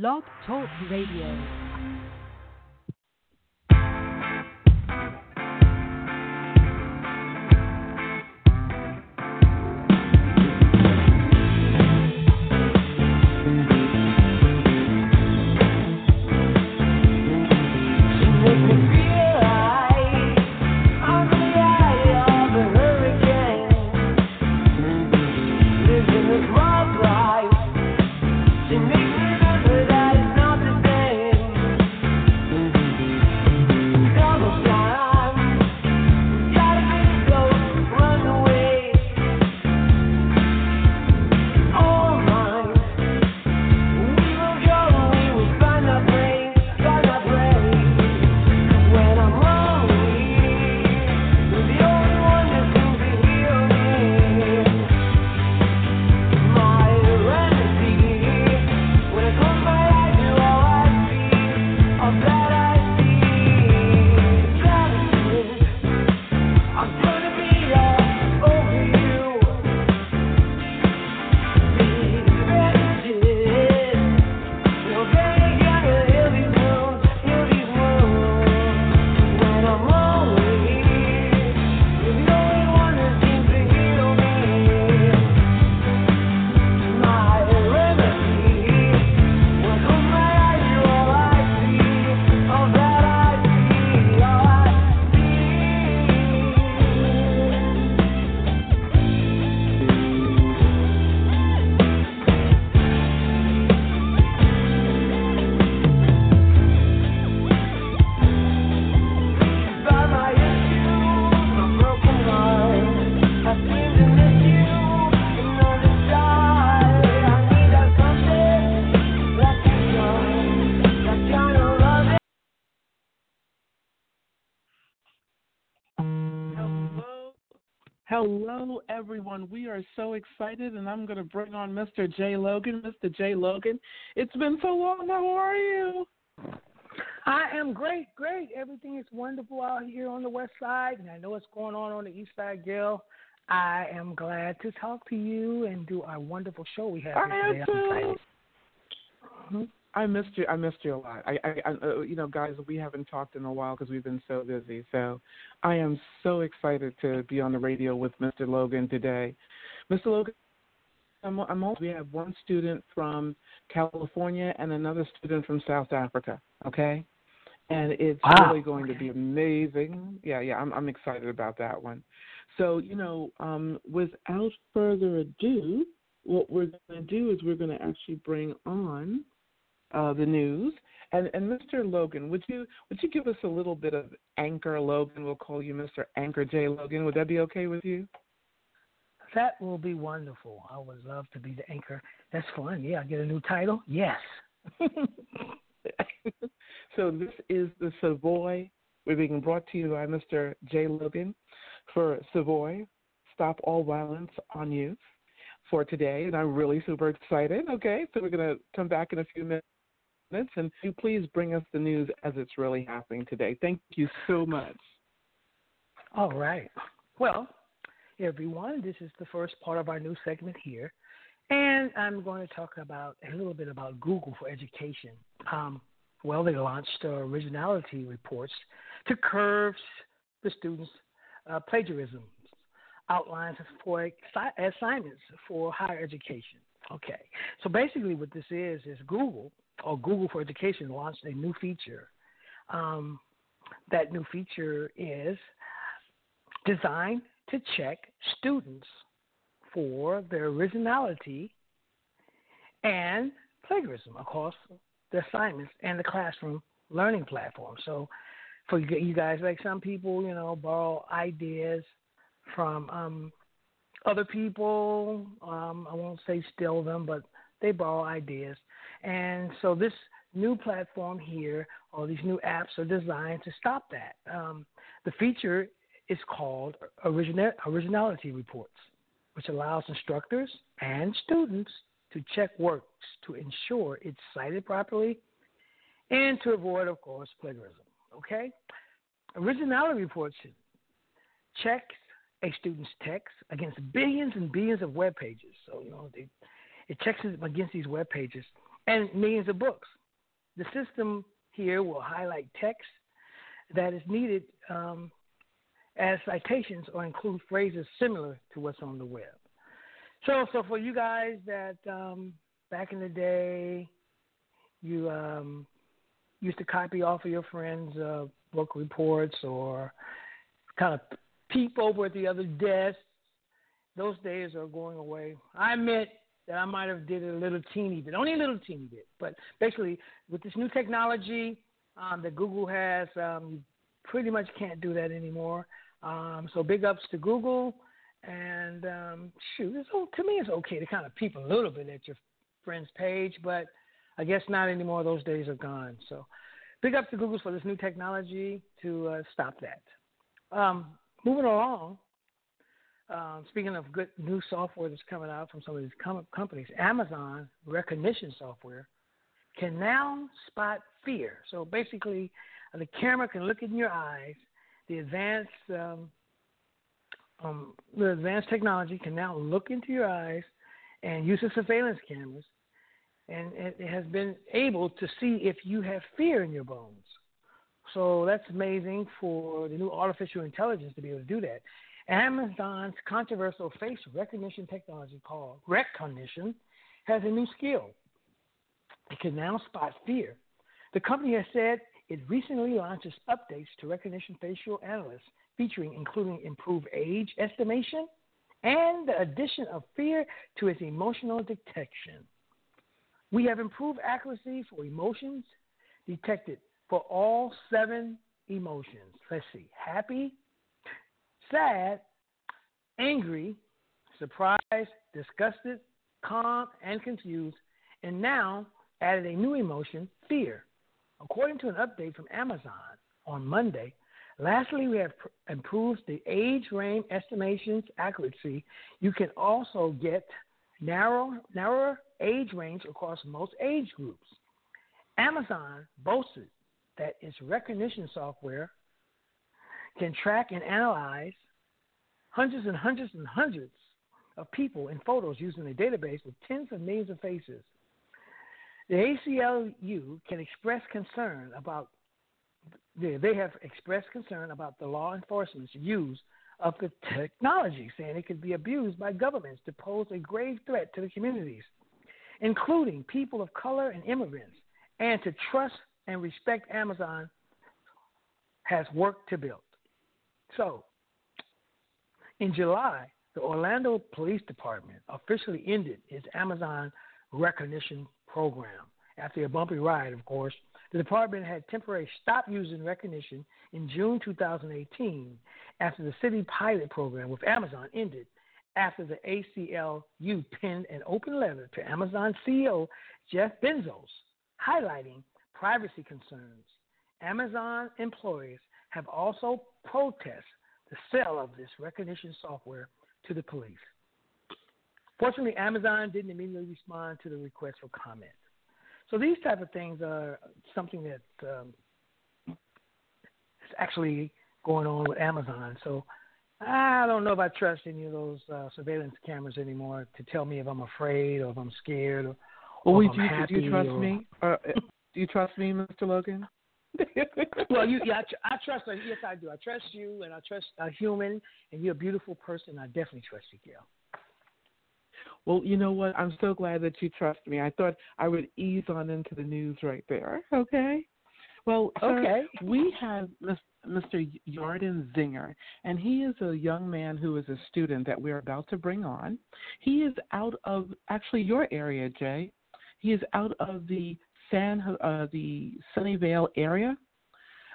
Blog Talk Radio. Hello, everyone. We are so excited, and I'm going to bring on Mr. Jay Logan. Mr. Jay Logan, it's been so long. How are you? I am great, great. Everything is wonderful out here on the west side, and I know what's going on on the east side, Gil. I am glad to talk to you and do our wonderful show we have I here am too. Mm-hmm. I missed you. I missed you a lot. I, I, I uh, you know, guys, we haven't talked in a while because we've been so busy. So, I am so excited to be on the radio with Mr. Logan today. Mr. Logan, I'm, I'm also, we have one student from California and another student from South Africa. Okay, and it's Wow. really going to be amazing. Yeah, yeah, I'm, I'm excited about that one. So, you know, um, without further ado, what we're going to do is we're going to actually bring on uh, the news. And, and Mr. Logan, would you would you give us a little bit of Anchor Logan? We'll call you Mr. Anchor J Logan. Would that be okay with you? That will be wonderful. I would love to be the anchor. That's fun. Yeah, I get a new title. Yes. so this is the Savoy. We're being brought to you by Mr. J Logan for Savoy. Stop all violence on youth for today, and I'm really super excited. Okay, so we're gonna come back in a few minutes. And you please bring us the news as it's really happening today. Thank you so much. All right. Well, everyone, this is the first part of our new segment here. And I'm going to talk about a little bit about Google for Education. Um, well, they launched uh, originality reports to curb the students' uh, plagiarism outlines for assi- assignments for higher education. Okay, so basically, what this is is Google or Google for Education launched a new feature. Um, that new feature is designed to check students for their originality and plagiarism across the assignments and the classroom learning platform. So, for you guys, like some people, you know, borrow ideas from um, other people. Um, I won't say steal them, but they borrow ideas. And so this new platform here, all these new apps, are designed to stop that. Um, the feature is called original, Originality Reports, which allows instructors and students to check works to ensure it's cited properly and to avoid, of course, plagiarism. Okay? Originality Reports checks a student's text against billions and billions of web pages. So, you know, they, it checks it against these web pages and millions of books. The system here will highlight text that is needed um, as citations or include phrases similar to what's on the web. So, so for you guys that um, back in the day, you um, used to copy off of your friends' uh, book reports or kind of peep over at the other desk. Those days are going away. I admit that I might have did a little teeny bit, only a little teeny bit. But basically, with this new technology um, that Google has, um, you pretty much can't do that anymore. Um, so big ups to Google. And um, shoot, it's, to me, it's okay to kind of peep a little bit at your friend's page, but I guess not anymore. Those days are gone. So big ups to Google for this new technology to uh, stop that. Um, moving along, um, speaking of good new software that's coming out from some of these com- companies, Amazon Rekognition software can now spot fear. So basically, uh, the camera can look in your eyes. The advanced um, um, the advanced technology can now look into your eyes and use the surveillance cameras, and it has been able to see if you have fear in your bones. So that's amazing for the new artificial intelligence to be able to do that. Amazon's controversial face recognition technology called Rekognition has a new skill. It can now spot fear. The company has said it recently launches updates to Rekognition facial analysts, featuring including improved age estimation and the addition of fear to its emotional detection. We have improved accuracy for emotions detected for all seven emotions. Let's see happy, sad, angry, surprised, disgusted, calm, and confused, and now added a new emotion, fear. According to an update from Amazon on Monday, lastly, we have improved the age range estimations accuracy. You can also get narrow, narrower age range across most age groups. Amazon boasted that its Rekognition software can track and analyze hundreds and hundreds and hundreds of people in photos using a database with tens of millions of faces. The ACLU can express concern about they have expressed concern about the law enforcement's use of the technology, saying it could be abused by governments to pose a grave threat to the communities, including people of color and immigrants, and to trust and respect Amazon has work to build. So, in July, the Orlando Police Department officially ended its Amazon Rekognition program. After a bumpy ride, of course, the department had temporarily stopped using Rekognition in June 2018 after the city pilot program with Amazon ended after the ACLU penned an open letter to Amazon CEO Jeff Bezos highlighting privacy concerns. Amazon employees have also protested the sale of this Rekognition software to the police. Fortunately, Amazon didn't immediately respond to the request for comment. So these type of things are something that um, is actually going on with Amazon. So I don't know if I trust any of those uh, surveillance cameras anymore to tell me if I'm afraid or if I'm scared or, well, or we, if I'm do, happy. do you trust or, me? Uh, do you trust me, Mr. Logan? Well, you, yeah, I, tr- I trust. Yes, I do. I trust you, and I trust a human, and you're a beautiful person. I definitely trust you, Gail. Well, you know what? I'm so glad that you trust me. I thought I would ease on into the news right there. Okay. Well, Okay. we have Mr. Yarden Zinger, and he is a young man who is a student that we're about to bring on. He is out of actually your area, Jay. He is out of the San uh, the Sunnyvale area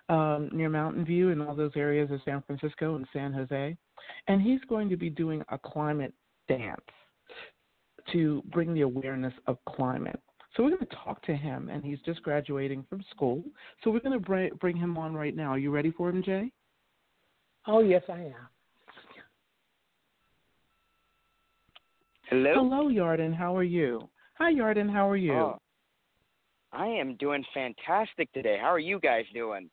um, near Mountain View and all those areas of San Francisco and San Jose, and he's going to be doing a climate dance to bring the awareness of climate. So we're going to talk to him, and he's just graduating from school. So we're going to bring him on right now. Are you ready for him, Jay? Oh yes, I am. Hello. Hello, Yarden. How are you? Hi, Yarden. How are you? Oh, I am doing fantastic today. How are you guys doing?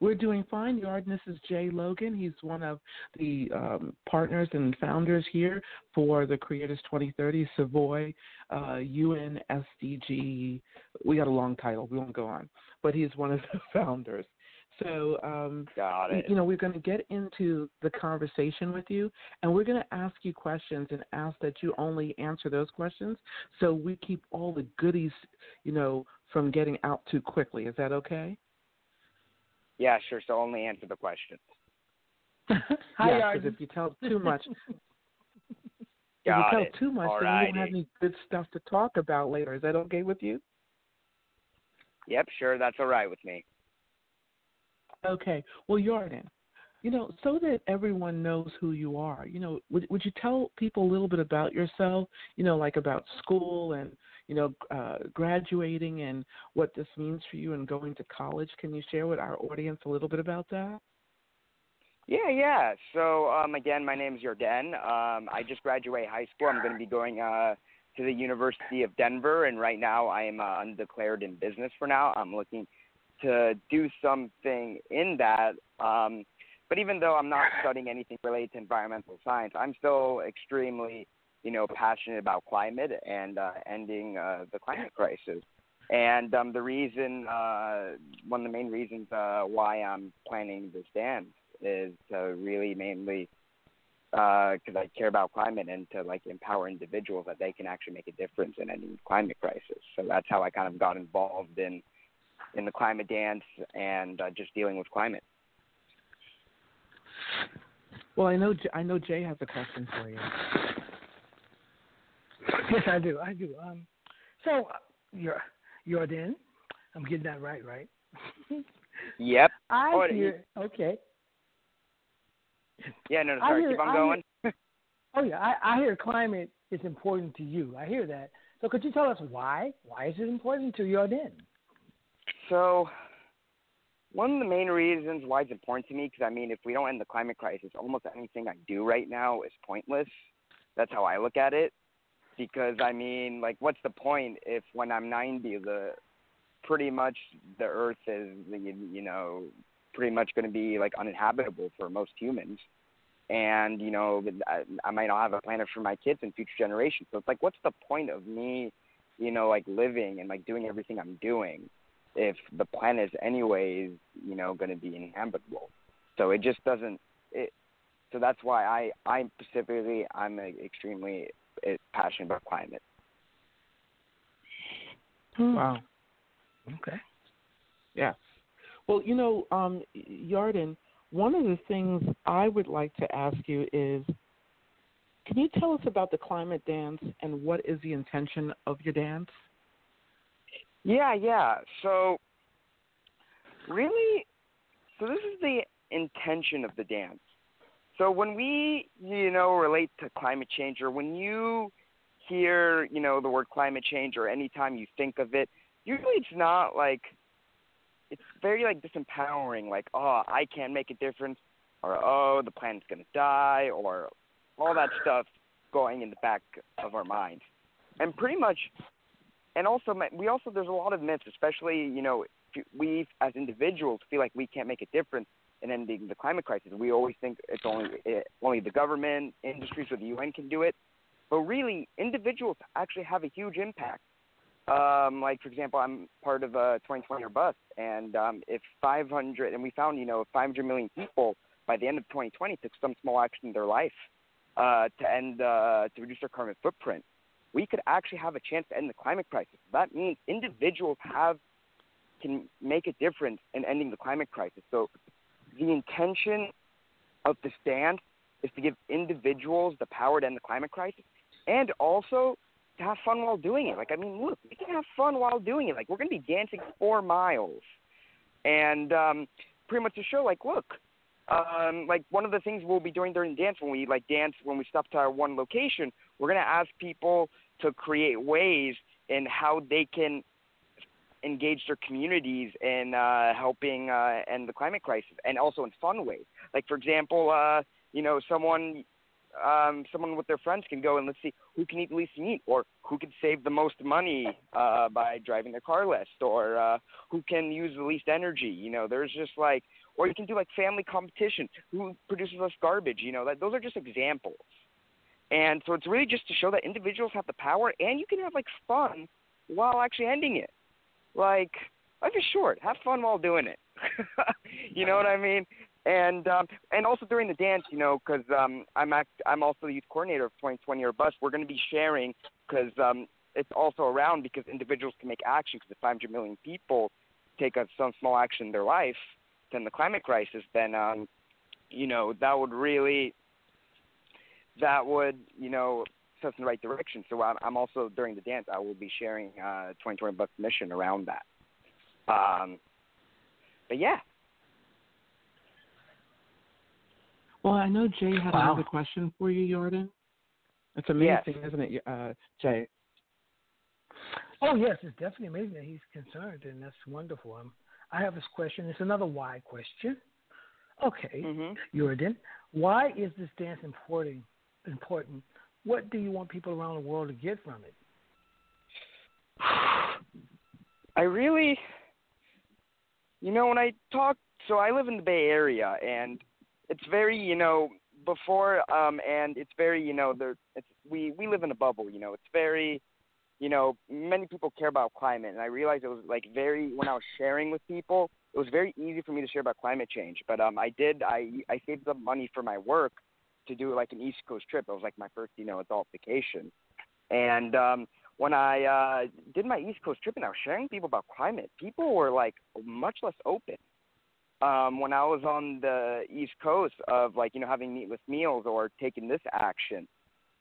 We're doing fine, Yarden. This is Jay Logan. He's one of the um, partners and founders here for the Creators 2030 Savoy uh, UN SDG. We got a long title. We won't go on, but he's one of the founders. So, um, Got it. you know, we're going to get into the conversation with you, and we're going to ask you questions and ask that you only answer those questions, so we keep all the goodies, you know, from getting out too quickly. Is that okay? Yeah, sure. So only answer the questions. Hi, yeah, because if you tell too much, if you tell it. too much, then you don't have any good stuff to talk about later. Is that okay with you? Yep, sure. That's all right with me. Okay. Well, Jordan, you know, so that everyone knows who you are, you know, would would you tell people a little bit about yourself? You know, like about school and you know, uh, graduating and what this means for you and going to college. Can you share with our audience a little bit about that? Yeah, yeah. So um, again, my name is Jordan. Um, I just graduated high school. I'm going to be going uh, to the University of Denver, and right now I am uh, undeclared in business for now. I'm looking to do something in that. Um, but even though I'm not studying anything related to environmental science, I'm still extremely, you know, passionate about climate and uh, ending uh, the climate crisis. And um, the reason, uh, one of the main reasons uh, why I'm planning this dance is to really mainly because I care about climate and to like empower individuals that they can actually make a difference in any climate crisis. So that's how I kind of got involved in in the climate dance and uh, just dealing with climate. Well, I know J- I know Jay has a question for you. Yes, I do. I do. Um, so uh, you're Jordan. I'm getting that right, right? Yep. I hear. Okay. Yeah. No. no sorry. hear- keep on I going. Oh yeah, I, I hear climate is important to you. I hear that. So could you tell us why? Why is it important to Jordan? So, one of the main reasons why it's important to me, because I mean, if we don't end the climate crisis, almost anything I do right now is pointless. That's how I look at it. Because I mean, like, what's the point if when I'm 90, the pretty much the Earth is, you, know, pretty much going to be like uninhabitable for most humans, and you know, I, I might not have a planet for my kids and future generations. So it's like, what's the point of me, you know, like living and like doing everything I'm doing? If the planet is anyways, you know, going to be inhabitable. So it just doesn't. It, so that's why I, I specifically, I'm a, extremely eh, passionate about climate. Wow. Okay. Yeah. Well, you know, um, Yarden, one of the things I would like to ask you is can you tell us about the climate dance and what is the intention of your dance? Yeah, yeah. So really, so this is the intention of the dance. So when we, you know, relate to climate change, or when you hear, you know, the word climate change, or anytime you think of it, usually it's not like it's very like disempowering. Like, oh, I can't make a difference, or oh, the planet's gonna die, or all that stuff going in the back of our mind. And pretty much, and also we also there's a lot of myths, especially you know we as individuals feel like we can't make a difference in ending the climate crisis. We always think it's only it, only the government, industries, or the UN can do it, but really individuals actually have a huge impact. Um, like for example, I'm part of a 2020 or bust, and um, if 500 and we found you know 500 million people by the end of 2020 took some small action in their life uh, to end uh, to reduce their carbon footprint, we could actually have a chance to end the climate crisis. That means individuals have can make a difference in ending the climate crisis. So the intention of the stand is to give individuals the power to end the climate crisis and also to have fun while doing it. Like I mean, look, we can have fun while doing it. Like we're gonna be dancing four miles. And um pretty much to show like, look, um, like one of the things we'll be doing during dance when we like dance when we stop to our one location, we're going to ask people to create ways in how they can engage their communities in uh, helping uh, end the climate crisis, and also in fun ways. Like for example, uh, you know, someone um, someone with their friends can go and let's see who can eat the least meat, or who can save the most money uh, by driving their car less, or uh, who can use the least energy. You know, there's just like, or you can do like family competition, who produces less garbage. You know, that those are just examples. And so it's really just to show that individuals have the power, and you can have like fun while actually ending it. Like life is short. Have fun while doing it. you know what I mean? And um, and also during the dance, you know, because um, I'm act- I'm also the youth coordinator of 2020 or Bust. We're going to be sharing because um, it's also around because individuals can make action. Because if 500 million people take a, some small action in their life, then the climate crisis, then um, you know that would really that would you know set us in the right direction. So I'm, I'm also during the dance, I will be sharing uh, 2020 Bust mission around that. Um, but yeah, Well, I know Jay had Wow. another question for you, Jordan. It's amazing, isn't it, uh, Jay? Oh yes, it's definitely amazing that he's concerned, and that's wonderful. Um, I have this question. It's another why question. Okay, hmm Jordan, why is this dance important? Important. What do you want people around the world to get from it? I really, you know, when I talk, so I live in the Bay Area, and it's very, you know, before, um, and it's very, you know, there, it's we we live in a bubble, you know, it's very, you know, many people care about climate, and I realized it was like very when I was sharing with people, it was very easy for me to share about climate change, but um, I did, I I saved up money for my work to do like an East Coast trip. It was like my first, you know, adult vacation, and um, when I uh, did my East Coast trip and I was sharing people about climate, people were like much less open. Um, when I was on the East Coast of like you know having meatless meals or taking this action,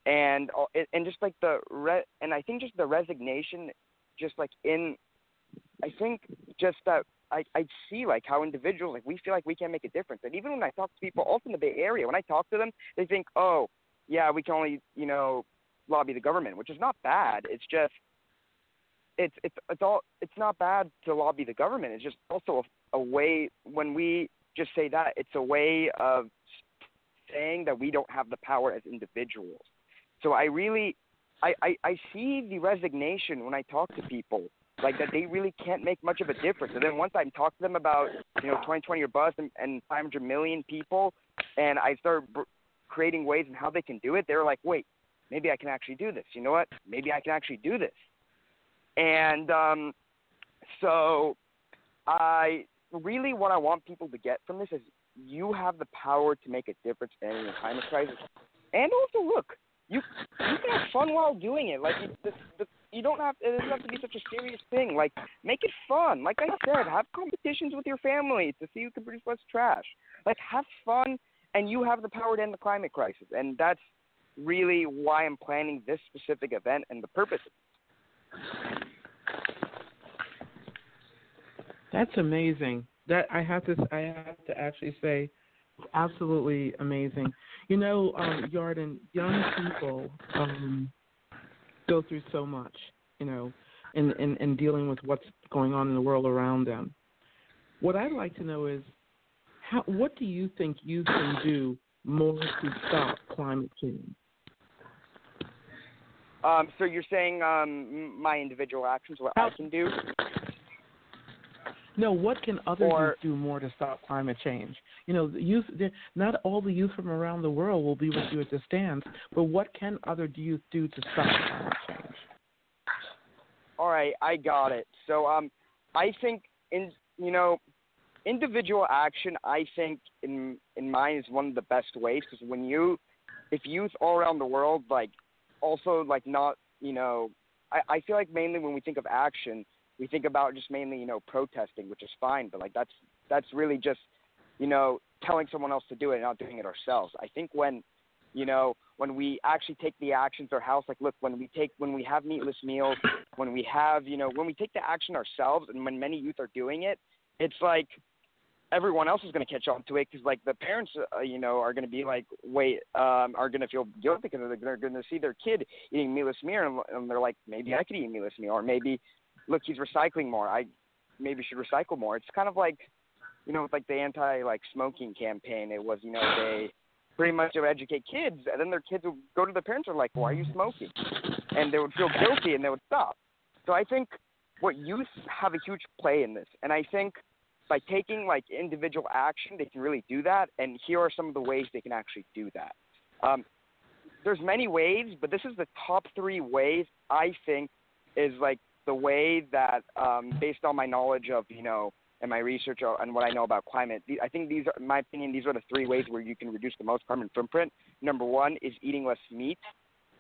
and uh, and just like the re- and I think just the resignation, just like in, I think just that I I see like how individuals like we feel like we can't make a difference, and even when I talk to people also in the Bay Area, when I talk to them, they think oh yeah we can only you know lobby the government, which is not bad. It's just it's it's it's all it's not bad to lobby the government. It's just also a, a way when we just say that it's a way of saying that we don't have the power as individuals. So I really I, I, I see the resignation when I talk to people like that they really can't make much of a difference. And then once I talk to them about you know 2020 or bust and, and 500 million people, and I start br- creating ways and how they can do it, they're like, wait, maybe I can actually do this. You know what? Maybe I can actually do this. And um, so I really what I want people to get from this is you have the power to make a difference in the climate crisis. And also, look, you you can have fun while doing it. Like the, the, you don't have it doesn't have to be such a serious thing. Like make it fun. Like I said, have competitions with your family to see who can produce less trash. Like have fun, and you have the power to end the climate crisis. And that's really why I'm planning this specific event and the purpose. That's amazing. That I have to I have to actually say, absolutely amazing. You know, um, Jordan, young people um, go through so much. You know, in, in in dealing with what's going on in the world around them. What I'd like to know is, how what do you think you can do more to stop climate change? Um, so you're saying um, my individual actions, what I can do? No, what can other Or- youth do more to stop climate change? You know, the youth. Not all the youth from around the world will be with you at the stands, but what can other youth do to stop climate change? All right, I got it. So um, I think in you know, individual action. I think in in mine is one of the best ways because when you, if youth all around the world like, also like not you know, I I feel like mainly when we think of action, we think about just mainly you know protesting, which is fine, but like that's that's really just you know telling someone else to do it and not doing it ourselves. I think when you know when we actually take the actions our house like look when we take when we have meatless meals when we have you know when we take the action ourselves and when many youth are doing it it's like everyone else is going to catch on to it because like the parents uh, you know are going to be like wait um are going to feel guilty because they're, going to see their kid eating meatless meal and, and they're like maybe I could eat meatless meal or maybe look he's recycling more I maybe should recycle more it's kind of like you know with like the anti like smoking campaign it was you know they pretty much would educate kids and then their kids would go to their parents and like why are you smoking and they would feel guilty and they would stop so I think what youth have a huge play in this and I think by taking like individual action, they can really do that. And here are some of the ways they can actually do that. Um, there's many ways, but this is the top three ways I think is like the way that, um, based on my knowledge of you know and my research and what I know about climate, I think these are, in my opinion, these are the three ways where you can reduce the most carbon footprint. Number one is eating less meat.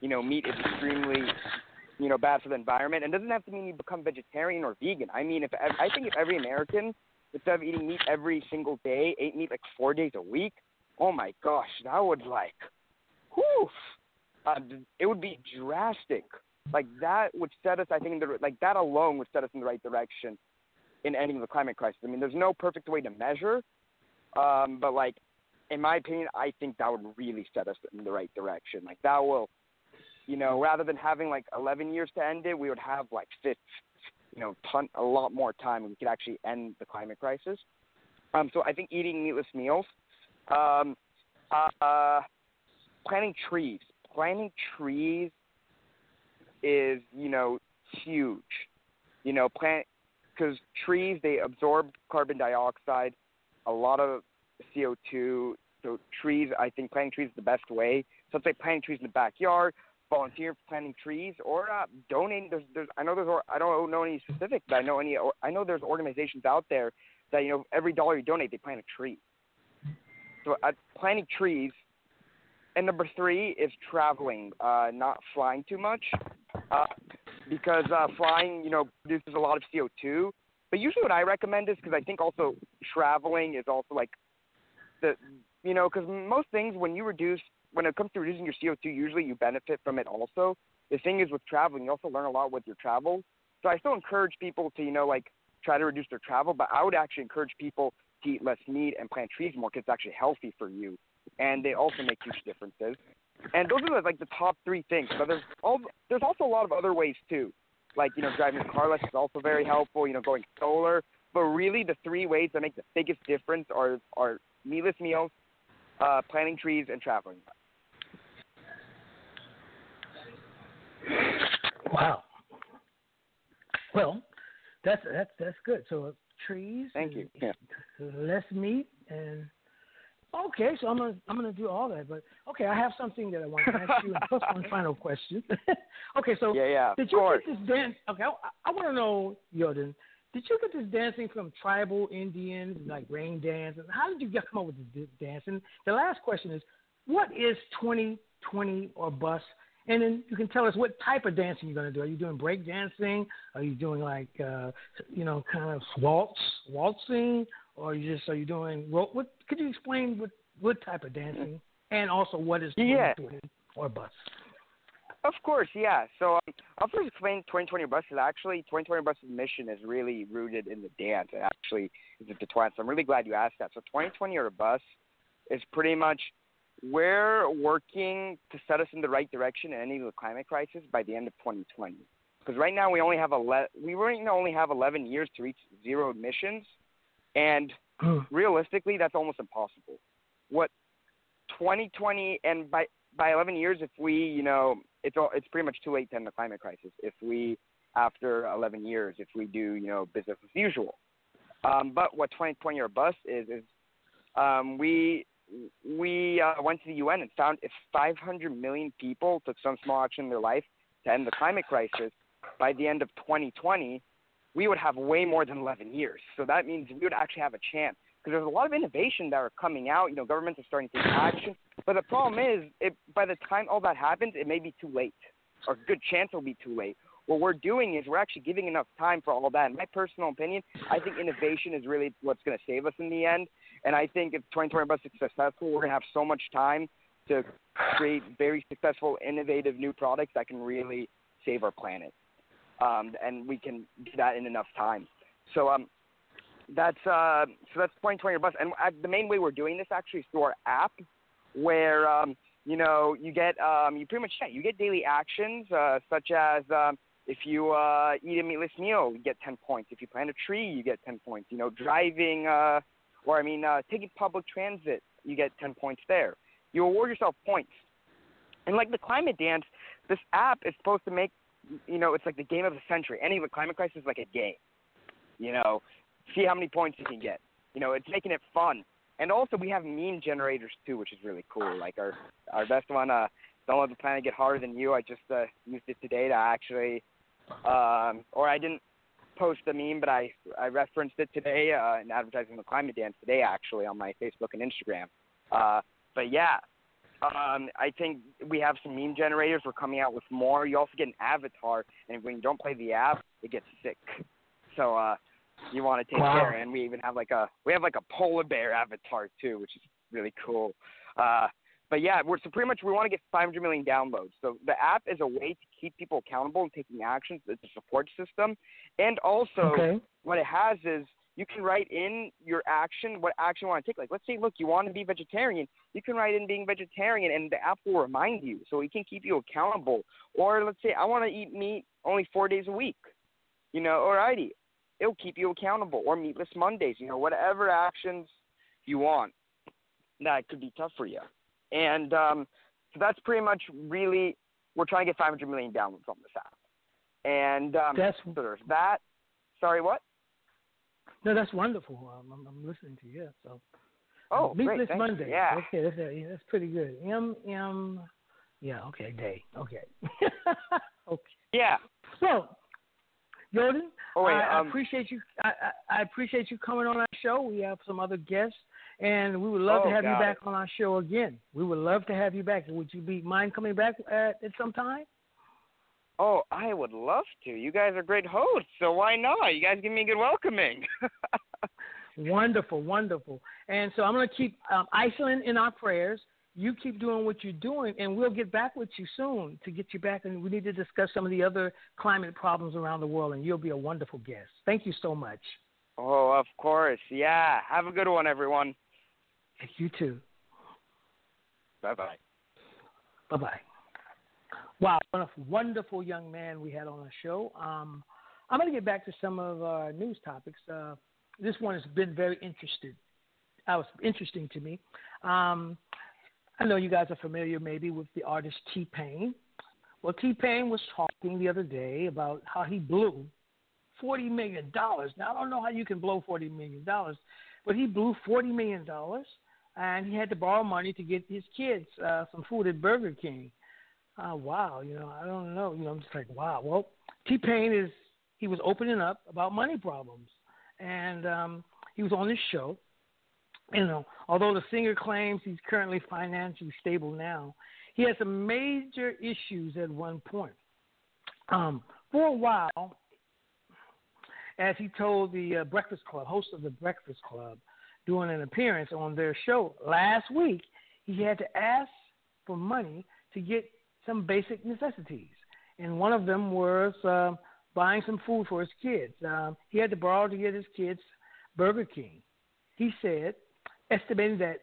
You know, meat is extremely you know bad for the environment, and doesn't have to mean you become vegetarian or vegan. I mean, if I think if every American instead of eating meat every single day, ate meat like four days a week, oh my gosh, that would like, whew, uh, it would be drastic. Like that would set us, I think, in the, like that alone would set us in the right direction in ending the climate crisis. I mean, there's no perfect way to measure, um, but like, in my opinion, I think that would really set us in the right direction. Like that will, you know, rather than having like 11 years to end it, we would have like 50, you know, ton, a lot more time, we could actually end the climate crisis. Um, so I think eating meatless meals, um, uh, planting trees. Planting trees is, you know, huge. You know, plant because trees they absorb carbon dioxide, a lot of CO2. So trees, I think planting trees is the best way. So it's like planting trees in the backyard, volunteer planting trees or uh, donating. There's, there's, I know there's, I don't know any specific, but I know any, I know there's organizations out there that you know every dollar you donate, they plant a tree. So uh, planting trees. And number three is traveling, uh, not flying too much, uh, because uh, flying, you know, produces a lot of CO2. But usually, what I recommend is because I think also traveling is also like the, you know, because most things when you reduce when it comes to reducing your CO2, usually you benefit from it also. The thing is with traveling, you also learn a lot with your travel. So I still encourage people to, you know, like try to reduce their travel, but I would actually encourage people to eat less meat and plant trees more because it's actually healthy for you. And they also make huge differences. And those are the, like the top three things. But there's all there's also a lot of other ways too, like you know driving a car less is also very helpful. You know going solar. But really, the three ways that make the biggest difference are are meatless meals, uh, planting trees, and traveling. Wow. Well, that's that's that's good. So trees. Thank you. Yeah. Less meat and okay. So I'm gonna I'm gonna do all that. But okay, I have something that I want to ask you. and plus one final question. okay, so yeah, yeah. Did you get this dance? Okay, I, I want to know, Jordan. Did you get this dancing from tribal Indians, like rain dance? And how did you get come up with this dance? And the last question is, what is 2020 or bust? And then you can tell us what type of dancing you're going to do. Are you doing break dancing? Are you doing like, uh, you know, kind of waltz, waltzing, or are you just are you doing what? Could you explain what what type of dancing, and also what is yeah. or bust? Of course, yeah. So um, I'll first explain 2020 Bus is actually 2020 Bus's mission is really rooted in the dance. It actually is intertwined. So I'm really glad you asked that. So 2020 or Bust is pretty much we're working to set us in the right direction in ending the climate crisis by the end of 2020. Because right now we only have 11, we only have 11 years to reach zero emissions, and realistically, that's almost impossible. What 2020 and by by 11 years, if we, you know, it's all, it's pretty much too late to end the climate crisis. If we, after 11 years, if we do, you know, business as usual. Um, but what 2020 or bust is is um, we we uh, went to the UN and found if 500 million people took some small action in their life to end the climate crisis, by the end of 2020, we would have way more than 11 years. So that means we would actually have a chance because there's a lot of innovation that are coming out. You know, governments are starting to take action, but the problem is, it, by the time all that happens, it may be too late, or good chance it'll be too late. What we're doing is we're actually giving enough time for all that. In my personal opinion, I think innovation is really what's going to save us in the end. And I think if 2020 Bus is successful, we're going to have so much time to create very successful, innovative new products that can really save our planet. Um, and we can do that in enough time. So, um, that's uh, so that's 2020 or bust. And uh, the main way we're doing this actually is through our app, where um, you know you get um, you pretty much yeah, you get daily actions uh, such as um, if you uh, eat a meatless meal, you get 10 points. If you plant a tree, you get 10 points. You know, driving uh, or I mean uh, taking public transit, you get 10 points there. You award yourself points. And like the climate dance, this app is supposed to make you know it's like the game of the century. Any climate crisis is like a game. You know, see how many points you can get. You know, it's making it fun. And also we have meme generators too, which is really cool. Like our our best one, uh, don't let the planet get harder than you. I just uh, used it today to actually, um, or I didn't post the meme, but I I referenced it today uh, in advertising the climate dance today actually on my Facebook and Instagram. Uh, but yeah, um, I think we have some meme generators. We're coming out with more. You also get an avatar, and when you don't play the app, it gets sick. So uh, you want to take wow. care. And we even have like a we have like a polar bear avatar too, which is really cool. Uh, but yeah, we're so pretty much we want to get 500 million downloads. So the app is a way to keep people accountable and taking actions. It's a support system, and also okay. what it has is you can write in your action, what action you want to take. Like let's say, look, you want to be vegetarian, you can write in being vegetarian, and the app will remind you, so it can keep you accountable. Or let's say I want to eat meat only four days a week, you know, alrighty, it'll keep you accountable. Or meatless Mondays, you know, whatever actions you want that could be tough for you. And um, so that's pretty much really we're trying to get 500 million downloads on this app. And um, that's, so there's that. Sorry, what? No, that's wonderful. Um, I'm, I'm listening to you. So. Oh, Meatless great, Monday. You. Yeah. Okay, that's, yeah, that's pretty good. M M. Yeah. Okay. Day. Okay. okay. Yeah. So, Jordan, oh, wait, I, um, I appreciate you. I, I, I appreciate you coming on our show. We have some other guests, and we would love oh, to have you back on our show again. We would love to have you back. Would you be mind coming back at, at some time? Oh, I would love to. You guys are great hosts, so why not? You guys give me a good welcoming. wonderful, wonderful. And so I'm going to keep um, Iceland in our prayers. You keep doing what you're doing, and we'll get back with you soon to get you back. And we need to discuss some of the other climate problems around the world, and you'll be a wonderful guest. Thank you so much. Oh, of course. Yeah. Have a good one, everyone. You too. Bye bye. Bye bye. Wow, what a wonderful young man we had on the show. Um, I'm going to get back to some of our news topics. Uh, this one has been very interested. Uh, was interesting to me. Um, I know you guys are familiar maybe with the artist T Pain. Well, T Pain was talking the other day about how he blew forty million dollars. Now I don't know how you can blow forty million dollars, but he blew forty million dollars, and he had to borrow money to get his kids uh, some food at Burger King oh, wow, you know, I don't know. You know, I'm just like, wow. Well, T Pain is he was opening up about money problems, and um, he was on this show. You know, although the singer claims he's currently financially stable now, he had some major issues at one point. Um, for a while, as he told the uh, Breakfast Club, host of the Breakfast Club, doing an appearance on their show last week, he had to ask for money to get some basic necessities, and one of them was uh, buying some food for his kids. Um, he had to borrow to get his kids Burger King. He said, estimating that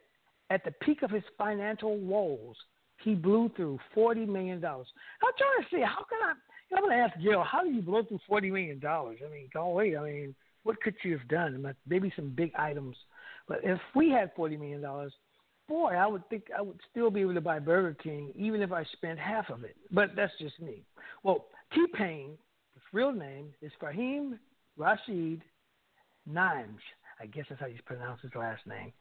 at the peak of his financial woes, he blew through forty million dollars. I'm trying to see how can I. I'm going to ask Gil, how do you blow through forty million dollars? I mean, go wait. I mean, what could you have done? Maybe some big items, but if we had forty million dollars, boy, I would think I would still be able to buy Burger King even if I spent half of it. But that's just me. Well, T Pain, his real name is Faheem Rasheed Nimes. I guess that's how you pronounce his last name.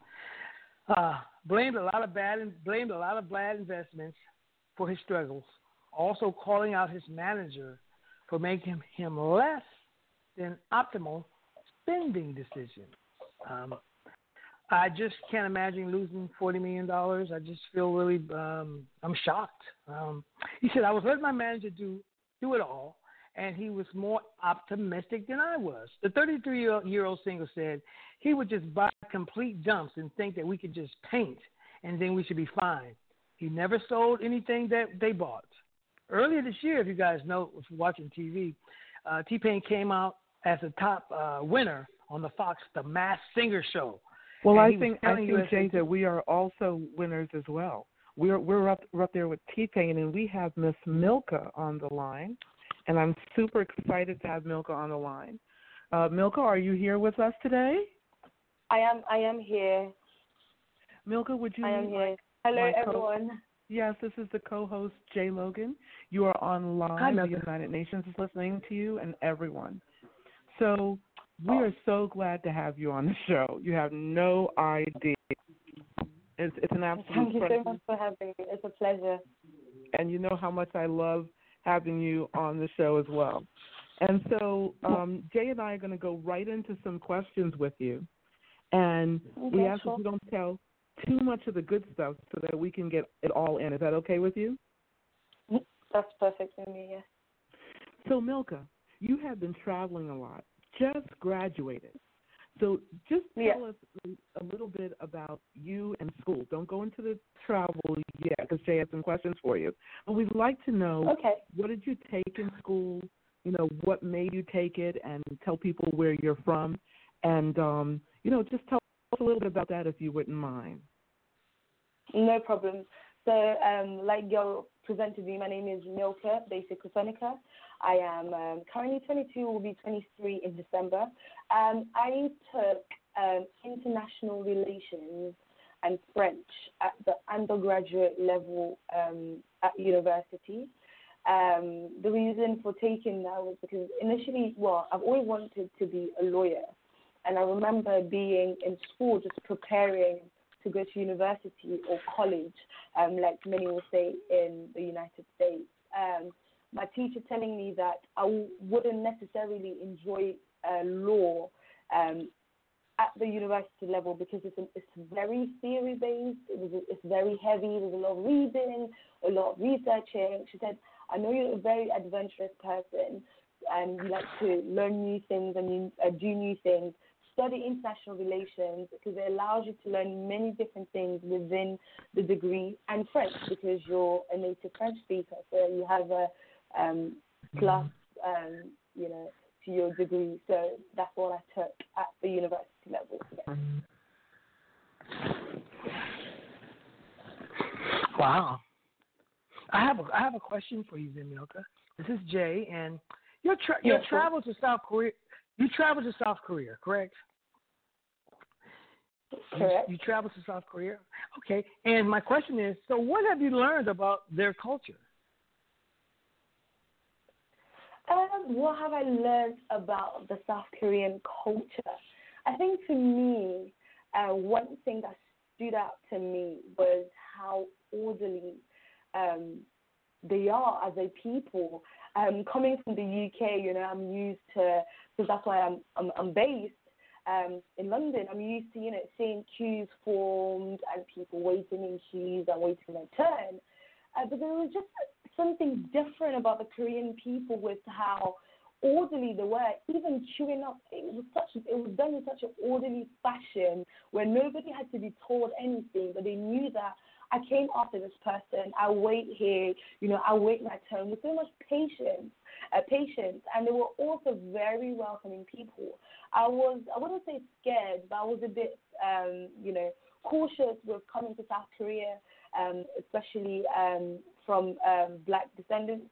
Uh, blamed a lot of bad blamed a lot of bad investments for his struggles. Also calling out his manager for making him less than optimal spending decisions. Um, I just can't imagine losing forty million dollars. I just feel really, um, I'm shocked. Um, he said I was letting my manager do do it all, and he was more optimistic than I was. The 33 year old single said he would just buy complete dumps and think that we could just paint and then we should be fine. He never sold anything that they bought. Earlier this year, if you guys know, if you're watching TV, uh, T Pain came out as a top uh, winner on the Fox The Masked Singer show. Well, And I think I think as Jay that we are also winners as well. We're we're up we're up there with T Pain, and we have Miss Milka on the line, and I'm super excited to have Milka on the line. Uh, Milka, are you here with us today? I am. I am here. Milka, would you? I am here. my- Hello, my co- everyone. Yes, this is the co-host Jay Logan. You are on live. Hi, the United Nations is listening to you and everyone. So we are so glad to have you on the show. You have no idea. It's it's an absolute pleasure. Thank you so much for having me. It's a pleasure. and you know how much I love having you on the show as well. And so um, Jay and I are going to go right into some questions with you, and we Okay, ask sure. that you don't tell too much of the good stuff so that we can get it all in. Is that okay with you? That's perfect for me. Yes. So Milka, you have been traveling a lot. Just graduated. So just tell Yeah. us a little bit about you and school. Don't go into the travel yet because Jay has some questions for you. But we'd like to know Okay. what did you take in school? You know, what made you take it, and tell people where you're from, and um, you know, just tell us a little bit about that if you wouldn't mind. No problem. So, um, like you presented me, my name is Milka Basic Kusanika. I am um, currently 22, will be 23 in December. Um, I took um, international relations and French at the undergraduate level um, at university. Um, the reason for taking that was because initially, well, I've always wanted to be a lawyer. And I remember being in school just preparing to go to university or college, um, like many will say in the United States. Um, my teacher telling me that I w- wouldn't necessarily enjoy uh, law um, at the university level because it's, it's very theory based. It was, it's very heavy. There's a lot of reading, a lot of researching. She said, "I know you're a very adventurous person, and you like to learn new things and you uh, do new things. Study international relations because it allows you to learn many different things within the degree and French because you're a native French speaker, so you have a um, plus, um, you know, to your degree. So that's what I took at the university level. Yeah. Wow. I have a I have a question for you, then, Milka. This is Jay, and your tra- your Yeah, sure. travel to South Korea. You traveled to South Korea, correct? You- Correct. You, travel to South Korea. Okay. And my question is, so what have you learned about their culture? Um, what have I learned about the South Korean culture? I think for me, uh, one thing that stood out to me was how orderly um, they are as a people. Um, coming from the UK, you know, I'm used to because that's why I'm I'm, I'm based um, in London. I'm used to you know seeing queues formed and people waiting in queues and waiting their turn. Uh, but there was just something different about the Korean people with how orderly they were. Even queuing up, it was such it was done in such an orderly fashion where nobody had to be told anything, but they knew that I came after this person. I wait here, you know, I wait my turn with so much patience, uh, patience, and they were also very welcoming people. I was I wouldn't say scared, but I was a bit, um, you know, cautious with coming to South Korea, um, especially um, from um, black descendants.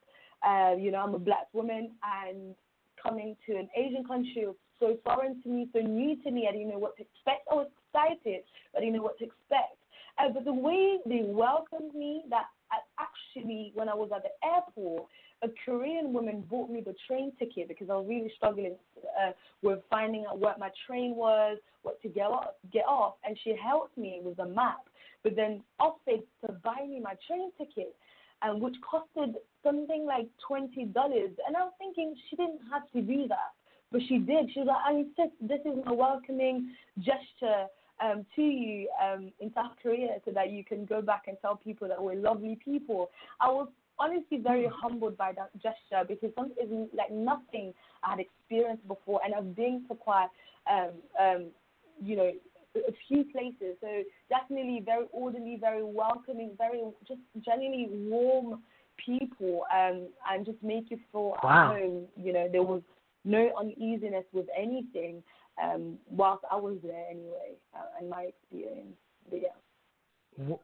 Uh, you know, I'm a black woman, and coming to an Asian country so foreign to me, so new to me. I didn't know what to expect. I was excited, but I didn't know what to expect. Uh, but the way they welcomed me, that I actually, when I was at the airport, a Korean woman bought me the train ticket because I was really struggling uh, with finding out where my train was, what to get off, get off, and she helped me with the map. But then offered to buy me my train ticket, and which costed something like twenty dollars. And I was thinking she didn't have to do that, but she did. She was like, "I insist. This is my welcoming gesture." Um, to you um, in South Korea so that you can go back and tell people that we're lovely people. I was honestly very humbled by that gesture because something is like nothing I had experienced before, and I've been to quite, um, um, you know, a few places. So definitely very orderly, very welcoming, very just genuinely warm people, um, and just make you feel Wow. at home. You know, there was no uneasiness with anything um, whilst I was there anyway, uh, in my experience. But yeah. W-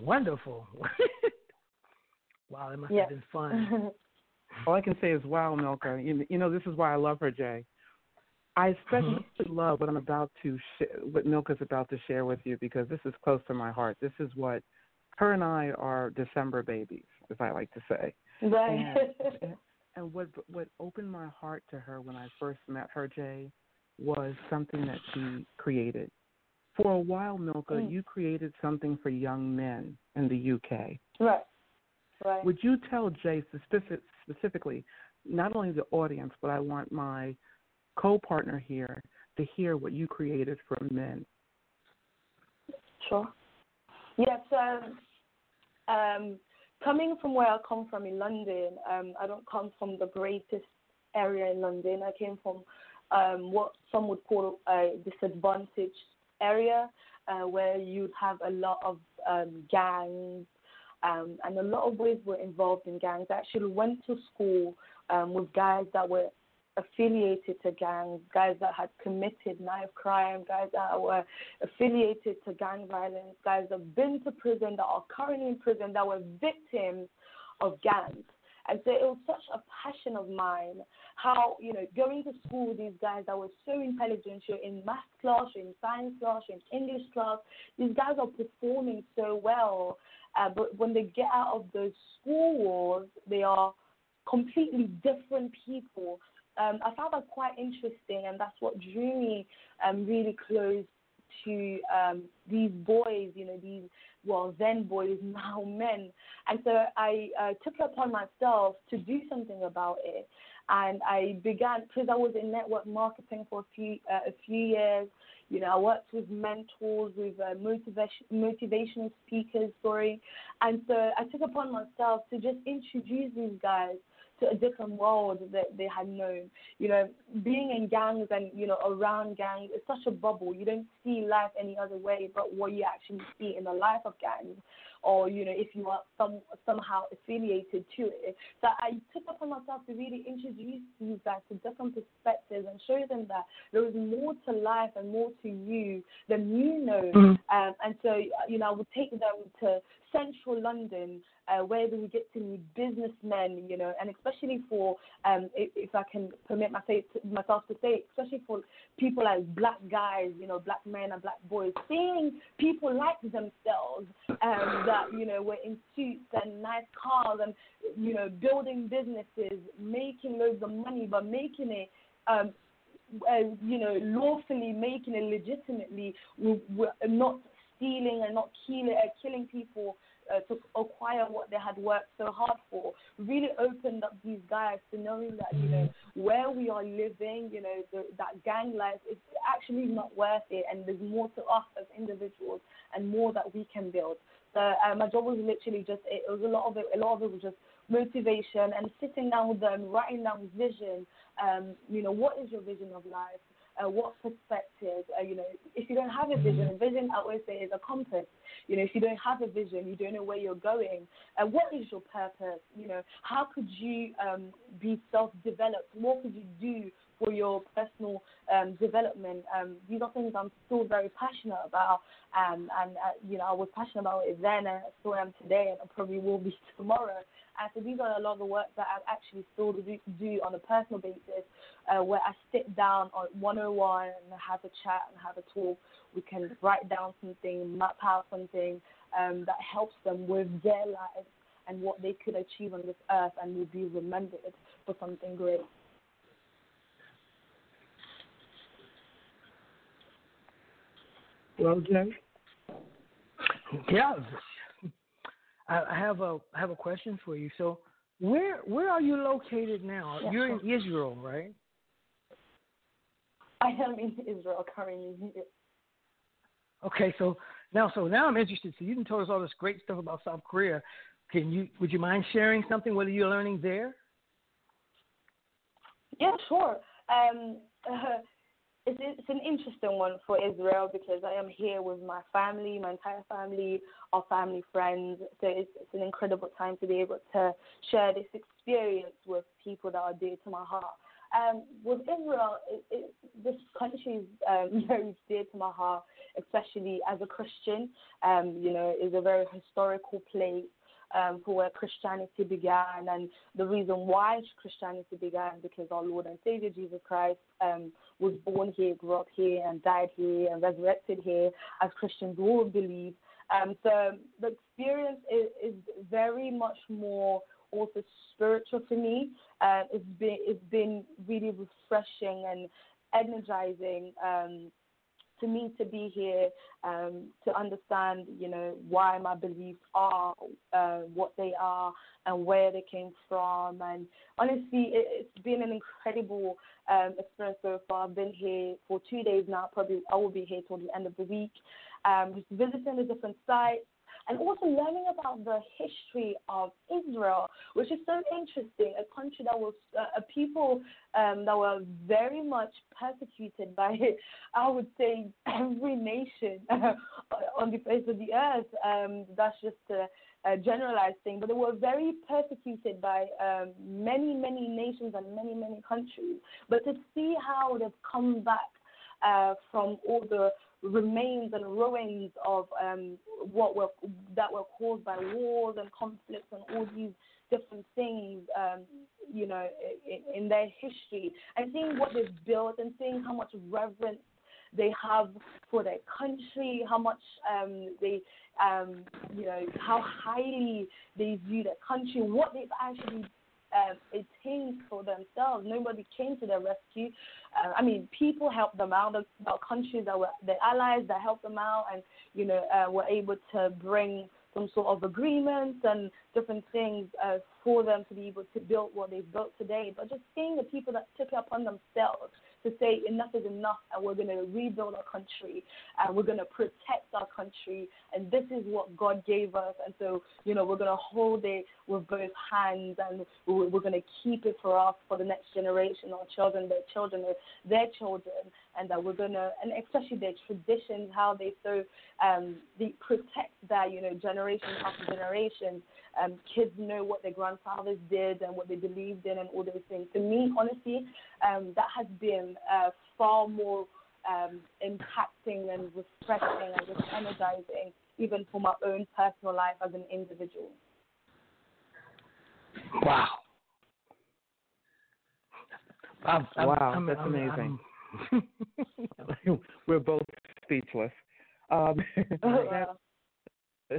wonderful. wow, it must yeah. have been fun. All I can say is, wow, Milka. You, you know, this is why I love her, Jay. I especially Mm-hmm. love what I'm about to, sh- what Milka's about to share with you because this is close to my heart. This is what her and I are December babies, as I like to say. Right. And, and what what opened my heart to her when I first met her, Jay, was something that she created. For a while, Milka, Mm. you created something for young men in the UK. right. Right. Would you tell Jay specific, specifically, not only the audience, but I want my co-partner here to hear what you created for men? Sure. Yes. Um, um, coming from where I come from in London, um, I don't come from the greatest area in London. I came from um, what some would call a disadvantaged area, uh, where you'd have a lot of um, gangs, um, and a lot of boys were involved in gangs. I actually went to school um, with guys that were affiliated to gangs, guys that had committed knife crime, guys that were affiliated to gang violence, guys that have been to prison, that are currently in prison, that were victims of gangs. And so it was such a passion of mine how, you know, going to school with these guys that were so intelligent, you're in math class, you're in science class, you're in English class, these guys are performing so well. Uh, but when they get out of those school walls, they are completely different people. Um, I found that quite interesting, and that's what drew me um, really close to um, these boys, you know, these, well, then boys, now men. And so I uh, took it upon myself to do something about it. And I began, because I was in network marketing for a few, uh, a few years, you know, I worked with mentors, with uh, motivation, motivational speakers, sorry. And so I took upon myself to just introduce these guys to a different world that they had known. You know, being in gangs and, you know, around gangs is such a bubble. You don't see life any other way but what you actually see in the life of gangs or, you know, if you are some somehow affiliated to it. So I took upon myself to really introduce these guys to different perspectives and show them that there is more to life and more to you than you know. Mm-hmm. Um, and so, you know, I would take them to central London uh, where we get to meet businessmen, you know, and especially for, um, if, if I can permit myself to say, especially for people like black guys, you know, black men and black boys, seeing people like themselves um, that, you know, were in suits and nice cars and, you know, building businesses, making loads of money, but making it um, uh, you know, lawfully making it legitimately, we, we're not stealing and not killing, uh, killing people uh, to acquire what they had worked so hard for. Really opened up these guys to knowing that you know where we are living, you know, the, that gang life is actually not worth it, and there's more to us as individuals and more that we can build. So uh, my job was literally just it, was a lot of it. A lot of it was just motivation and sitting down with them, writing down vision. Um, you know, what is your vision of life? Uh, what perspective? Uh, you know, if you don't have a vision, a vision I always say is a compass. You know, if you don't have a vision, you don't know where you're going. Uh, what is your purpose? You know, how could you um, be self-developed? What could you do for your personal um, development? Um, these are things I'm still very passionate about, um, and uh, you know, I was passionate about it then, and I still am today, and I probably will be tomorrow. And so these are a lot of the work that I actually still do, do on a personal basis, uh, where I sit down on 101 and have a chat and have a talk. We can write down something, map out something um, that helps them with their lives and what they could achieve on this earth and will be remembered for something great. Well, Jay? Yeah, I I have a I have a question for you. So, where where are you located now? Yeah, You're in Israel, right? I am in Israel currently. Okay, so now so now I'm interested. So you didn't told us all this great stuff about South Korea. Can you would you mind sharing something? What are you learning there? Yeah, sure. Um, uh, it's, it's an interesting one for Israel because I am here with my family, my entire family, our family friends. So it's, it's an incredible time to be able to share this experience with people that are dear to my heart. um, with Israel, it, it, this country is um, very dear to my heart, especially as a Christian. Um, you know, it's a very historical place um, for where Christianity began, and the reason why Christianity began because our Lord and Savior Jesus Christ um, was born here, grew up here, and died here, and resurrected here, as Christians all believe. Um, so the experience is, is very much more also spiritual for me. Uh, it's been it's been really refreshing and energizing. Um, to me to be here, um, to understand, you know, why my beliefs are uh, what they are and where they came from. And honestly, it, it's been an incredible um, experience so far. I've been here for two days now. Probably I will be here till the end of the week. Um, just visiting the different sites, and also learning about the history of Israel, which is so interesting. A country that was uh, a people um, that were very much persecuted by, I would say, every nation on the face of the earth. Um, that's just a, a generalized thing, but they were very persecuted by um, many, many nations and many, many countries. But to see how they've come back uh, from all the remains and ruins of um, what were that were caused by wars and conflicts and all these different things, um, you know, in, in their history, and seeing what they've built and seeing how much reverence they have for their country, how much um, they, um, you know, how highly they view their country, what they've actually um, team for themselves. Nobody came to their rescue. Uh, I mean, people helped them out. The, the countries that were the allies that helped them out, and you know, uh, were able to bring some sort of agreements and different things uh, for them to be able to build what they've built today. But just seeing the people that took it upon themselves to say enough is enough and we're going to rebuild our country and we're going to protect our country. And this is what God gave us. And so you know we're going to hold it with both hands and we're, going to keep it for us for the next generation our children their children their children and that we're going to and especially their traditions how they so um, they protect that you know generation after generation um, kids know what their grandfathers did and what they believed in and all those things. To me, honestly, um, that has been uh, far more um, impacting and refreshing and just energizing, even for my own personal life as an individual. Wow. I'm, I'm, wow, I'm, that's amazing. We're both speechless. Um, oh,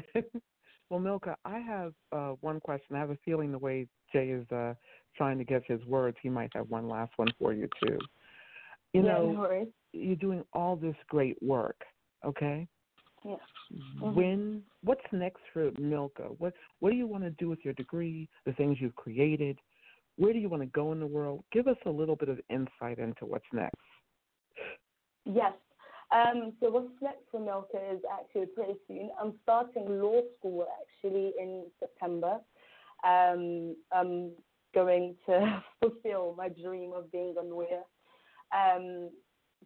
Well, Milka, I have uh, one question. I have a feeling the way Jay is uh, trying to get his words, he might have one last one for you too. You yeah, know, no you're doing all this great work, okay? Yeah. Mm-hmm. When what's next for Milka? What what do you want to do with your degree? The things you've created? Where do you want to go in the world? Give us a little bit of insight into what's next. Yes, um, so what's next for Milka is actually pretty soon. I'm starting law school actually in September. Um, I'm going to fulfill my dream of being a lawyer. Um,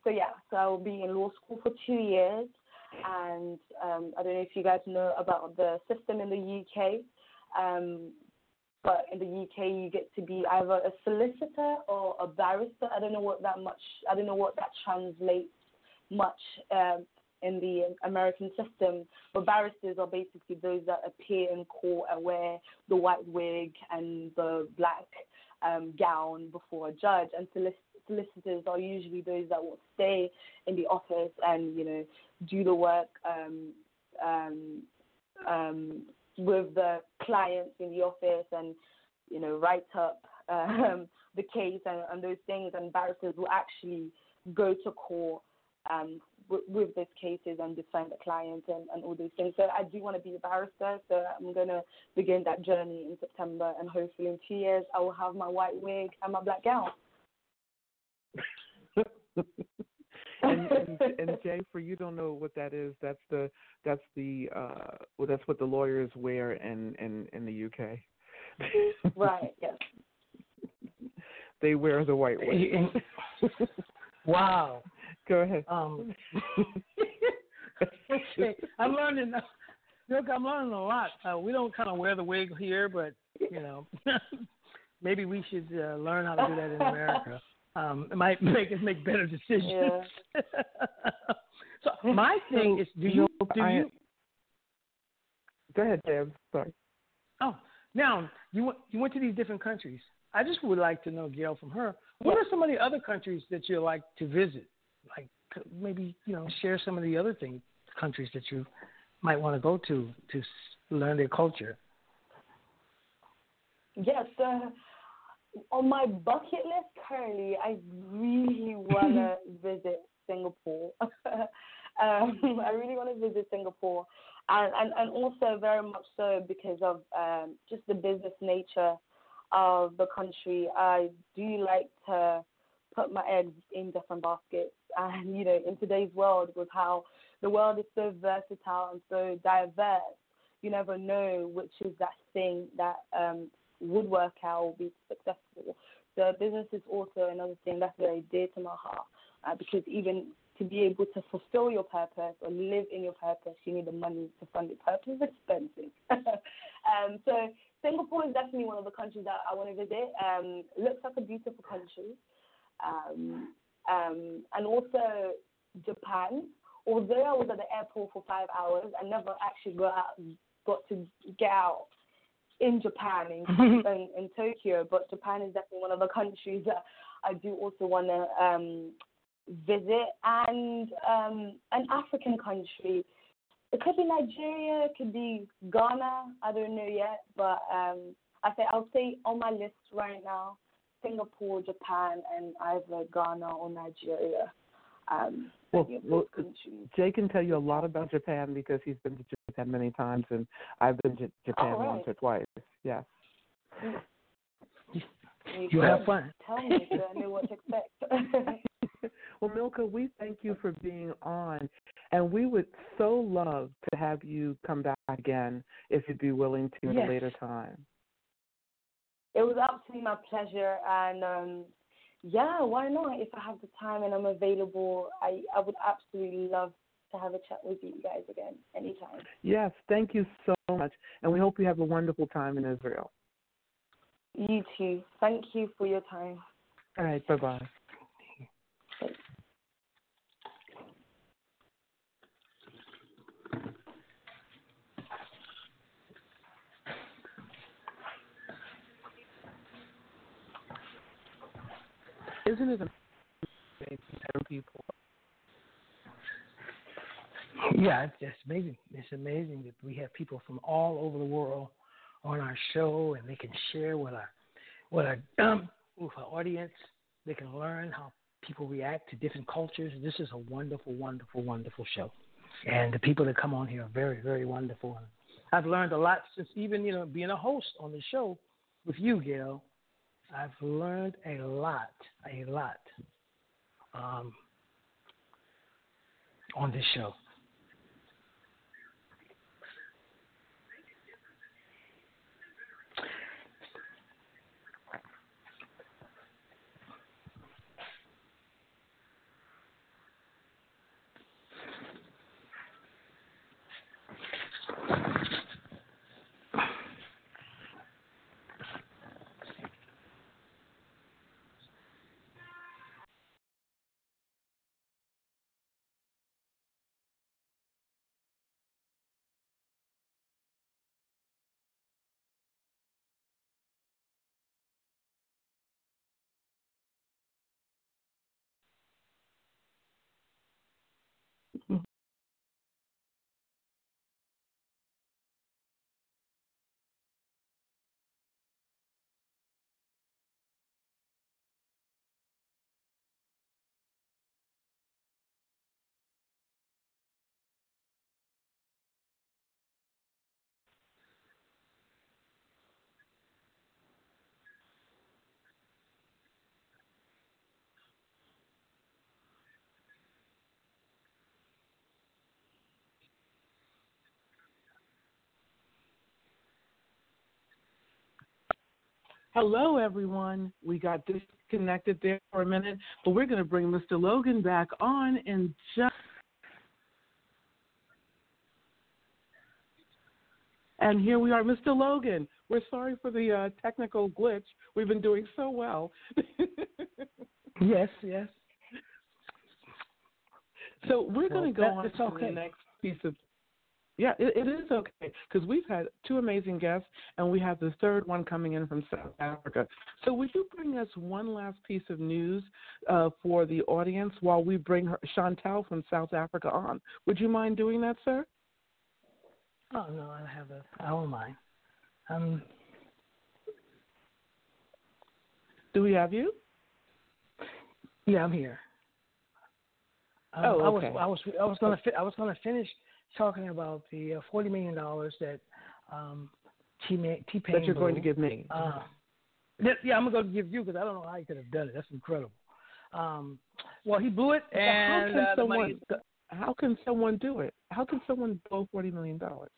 so yeah, so I will be in law school for two years, and um, I don't know if you guys know about the system in the UK. But in the UK, you get to be either a solicitor or a barrister. I don't know what that much. I don't know what that translates much um, in the American system, but barristers are basically those that appear in court and wear the white wig and the black um, gown before a judge, and solicitors are usually those that will stay in the office and you know do the work um, um, um, with the clients in the office and you know write up um, the case and, and those things. And barristers will actually go to court um, w- with these cases and defend the client and, and all those things. So I do want to be a barrister. So I'm going to begin that journey in September, and hopefully in two years I will have my white wig and my black gown. and, and, and Jay, for you don't know what that is. That's the that's the uh well that's what the lawyers wear in in in the UK. right. Yes. They wear the white wig. wow. Go ahead. Um, okay, I'm learning. Look, I'm learning a lot. Uh, we don't kind of wear the wig here, but you know, maybe we should uh, learn how to do that in America. Um, it might make us make better decisions. Yeah. so my thing is, do you do I- you? Go ahead, Deb. Sorry. Oh, now you went you went to these different countries. I just would like to know, Gail, from her, what are some of the other countries that you like to visit? Like maybe you know share some of the other things countries that you might want to go to to learn their culture. Yes, uh, on my bucket list currently, I really want to visit Singapore. um, I really want to visit Singapore, and, and and also very much so because of um, just the business nature of the country. I do like to put my eggs in different baskets, and you know, in today's world, with how the world is so versatile and so diverse, you never know which is that thing that um, would work out or be successful. So business is also another thing that's very dear to my heart uh, because even to be able to fulfill your purpose or live in your purpose, you need the money to fund your purpose. It's expensive. um, so Singapore is definitely one of the countries that I want to visit. Um, looks like a beautiful country. Um, um, and also Japan. Although I was at the airport for five hours, I never actually got out, got to get out in Japan in, in, in Tokyo. But Japan is definitely one of the countries that I do also want to um, visit, and um, an African country. It could be Nigeria, it could be Ghana. I don't know yet, but um, I say I'll say on my list right now, Singapore, Japan, and either Ghana or Nigeria. Um, Well, well. Jay can tell you a lot about Japan because he's been to Japan many times, and I've been to Japan Oh, right. once or twice. Yes. You You have fun. Tell me so I know what to expect. well, Milka, we thank you for being on, and we would so love to have you come back again if you'd be willing to at a later time. it was absolutely my pleasure, and um, yeah, why not? If I have the time and I'm available, I I would absolutely love to have a chat with you guys again anytime. Yes, thank you so much, and we hope you have a wonderful time in Israel. You too. Thank you for your time. All right, bye bye. Isn't it amazing people? Yeah, it's just amazing. It's amazing that we have people from all over the world on our show, and they can share with our with our um, with our audience. They can learn how people react to different cultures. This is a wonderful, wonderful, wonderful show, and the people that come on here are very, very wonderful. I've learned a lot since even you know being a host on the show with you, Gail. I've learned a lot, a lot um, on this show. Hello, everyone. We got disconnected there for a minute, but we're going to bring Mr. Logan back on in just. And here we are, Mr. Logan. We're sorry for the uh, technical glitch. We've been doing so well. Yes, yes. So we're Well, going to go on to okay. the next piece of. Yeah, it, it is okay because we've had two amazing guests, and we have the third one coming in from South Africa. So would you bring us one last piece of news uh, for the audience while we bring her, Chantal from South Africa on? Would you mind doing that, sir? Oh no, I have a. I don't mind. Um, Do we have you? yeah, I'm here. Um, Oh, I was. I was I was gonna I was gonna finish talking about the uh, forty million dollars that um, T T Pain That you're going to give me. Uh, that- yeah, I'm gonna go give you because I don't know how he could have done it. That's incredible. Um, well, he blew it, and how can uh, someone? money. How can someone do it? How can someone blow forty million dollars?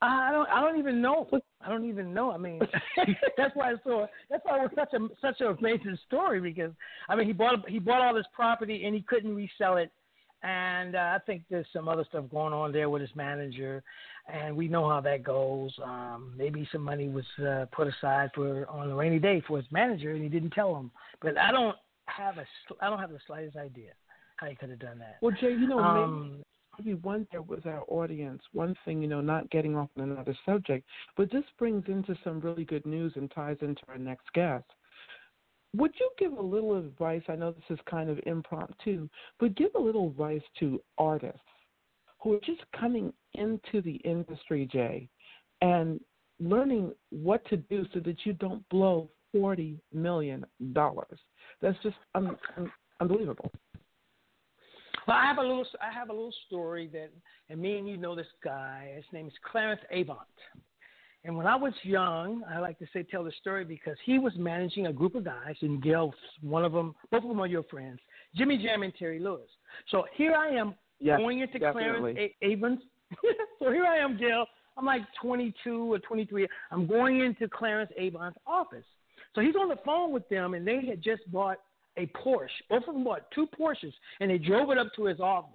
I don't. I don't even know. I don't even know. I mean, that's why it's so. That's why it was such a such an amazing story because I mean he bought he bought all this property and he couldn't resell it, and uh, I think there's some other stuff going on there with his manager, and we know how that goes. Um, maybe some money was uh, put aside for on a rainy day for his manager and he didn't tell him. But I don't have a I don't have the slightest idea how he could have done that. Well, Jay, you know, maybe Um, maybe one there was our audience. One thing, you know, not getting off on another subject, but this brings into some really good news and ties into our next guest. Would you give a little advice? I know this is kind of impromptu, but give a little advice to artists who are just coming into the industry, Jay, and learning what to do so that you don't blow forty million dollars. That's just un- un- unbelievable. Well, I have a little. I have a little story that, and me and you know this guy. His name is Clarence Avant. And when I was young, I like to say tell the story because he was managing a group of guys, and Gail, one of them, both of them are your friends, Jimmy Jam and Terry Lewis. So here I am Yes, going into definitely. Clarence A- Avant's. so here I am, Gail. I'm like 22 or 23. I'm going into Clarence Avant's office. So he's on the phone with them, and they had just bought a Porsche. Both of them bought two Porsches, and they drove it up to his office.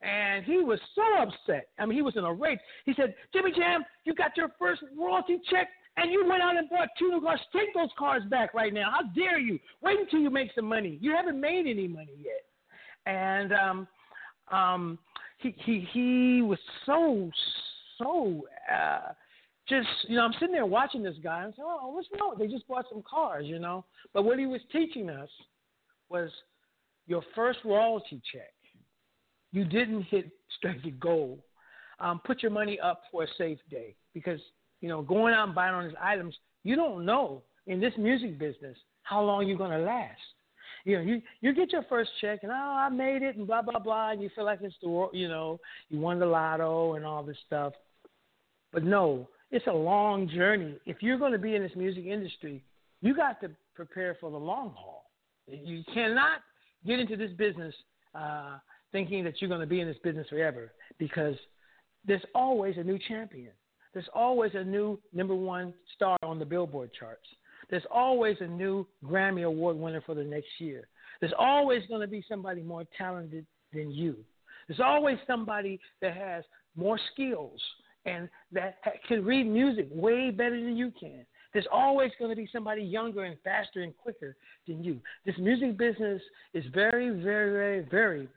And he was so upset. I mean, he was in a rage. He said, Jimmy Jam, you got your first royalty check, and you went out and bought two new cars. Take those cars back right now. How dare you? Wait until you make some money. You haven't made any money yet. And um, um, he, he, he was so, so uh, just, you know, I'm sitting there watching this guy and saying, oh, what's wrong? They just bought some cars, you know. But what he was teaching us was your first royalty check. You didn't hit your goal. Um, put your money up for a safe day because you know going out and buying on these items, you don't know in this music business how long you're gonna last. You know, you you get your first check and oh I made it and blah blah blah, and you feel like it's the you know you won the lotto and all this stuff. But no, it's a long journey. If you're going to be in this music industry, you got to prepare for the long haul. You cannot get into this business uh, thinking that you're going to be in this business forever because there's always a new champion. There's always a new number one star on the Billboard charts. There's always a new Grammy Award winner for the next year. There's always going to be somebody more talented than you. There's always somebody that has more skills and that can read music way better than you can. There's always going to be somebody younger and faster and quicker than you. This music business is very, very, very, very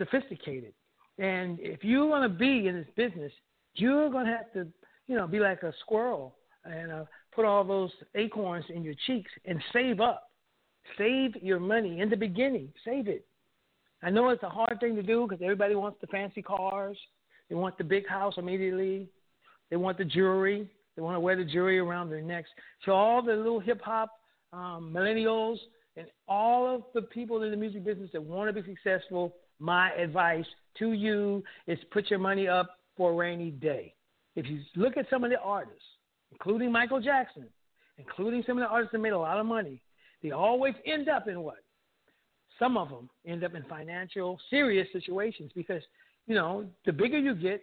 sophisticated. And if you want to be in this business, you're going to have to, you know, be like a squirrel and uh, put all those acorns in your cheeks and save up. Save your money in the beginning. Save it. I know it's a hard thing to do because everybody wants the fancy cars. They want the big house immediately. They want the jewelry. They want to wear the jewelry around their necks. So all the little hip hop um, millennials and all of the people in the music business that want to be successful, my advice to you is put your money up for a rainy day. If you look at some of the artists, including Michael Jackson, including some of the artists that made a lot of money, they always end up in what? Some of them end up in financial, serious situations because, you know, the bigger you get,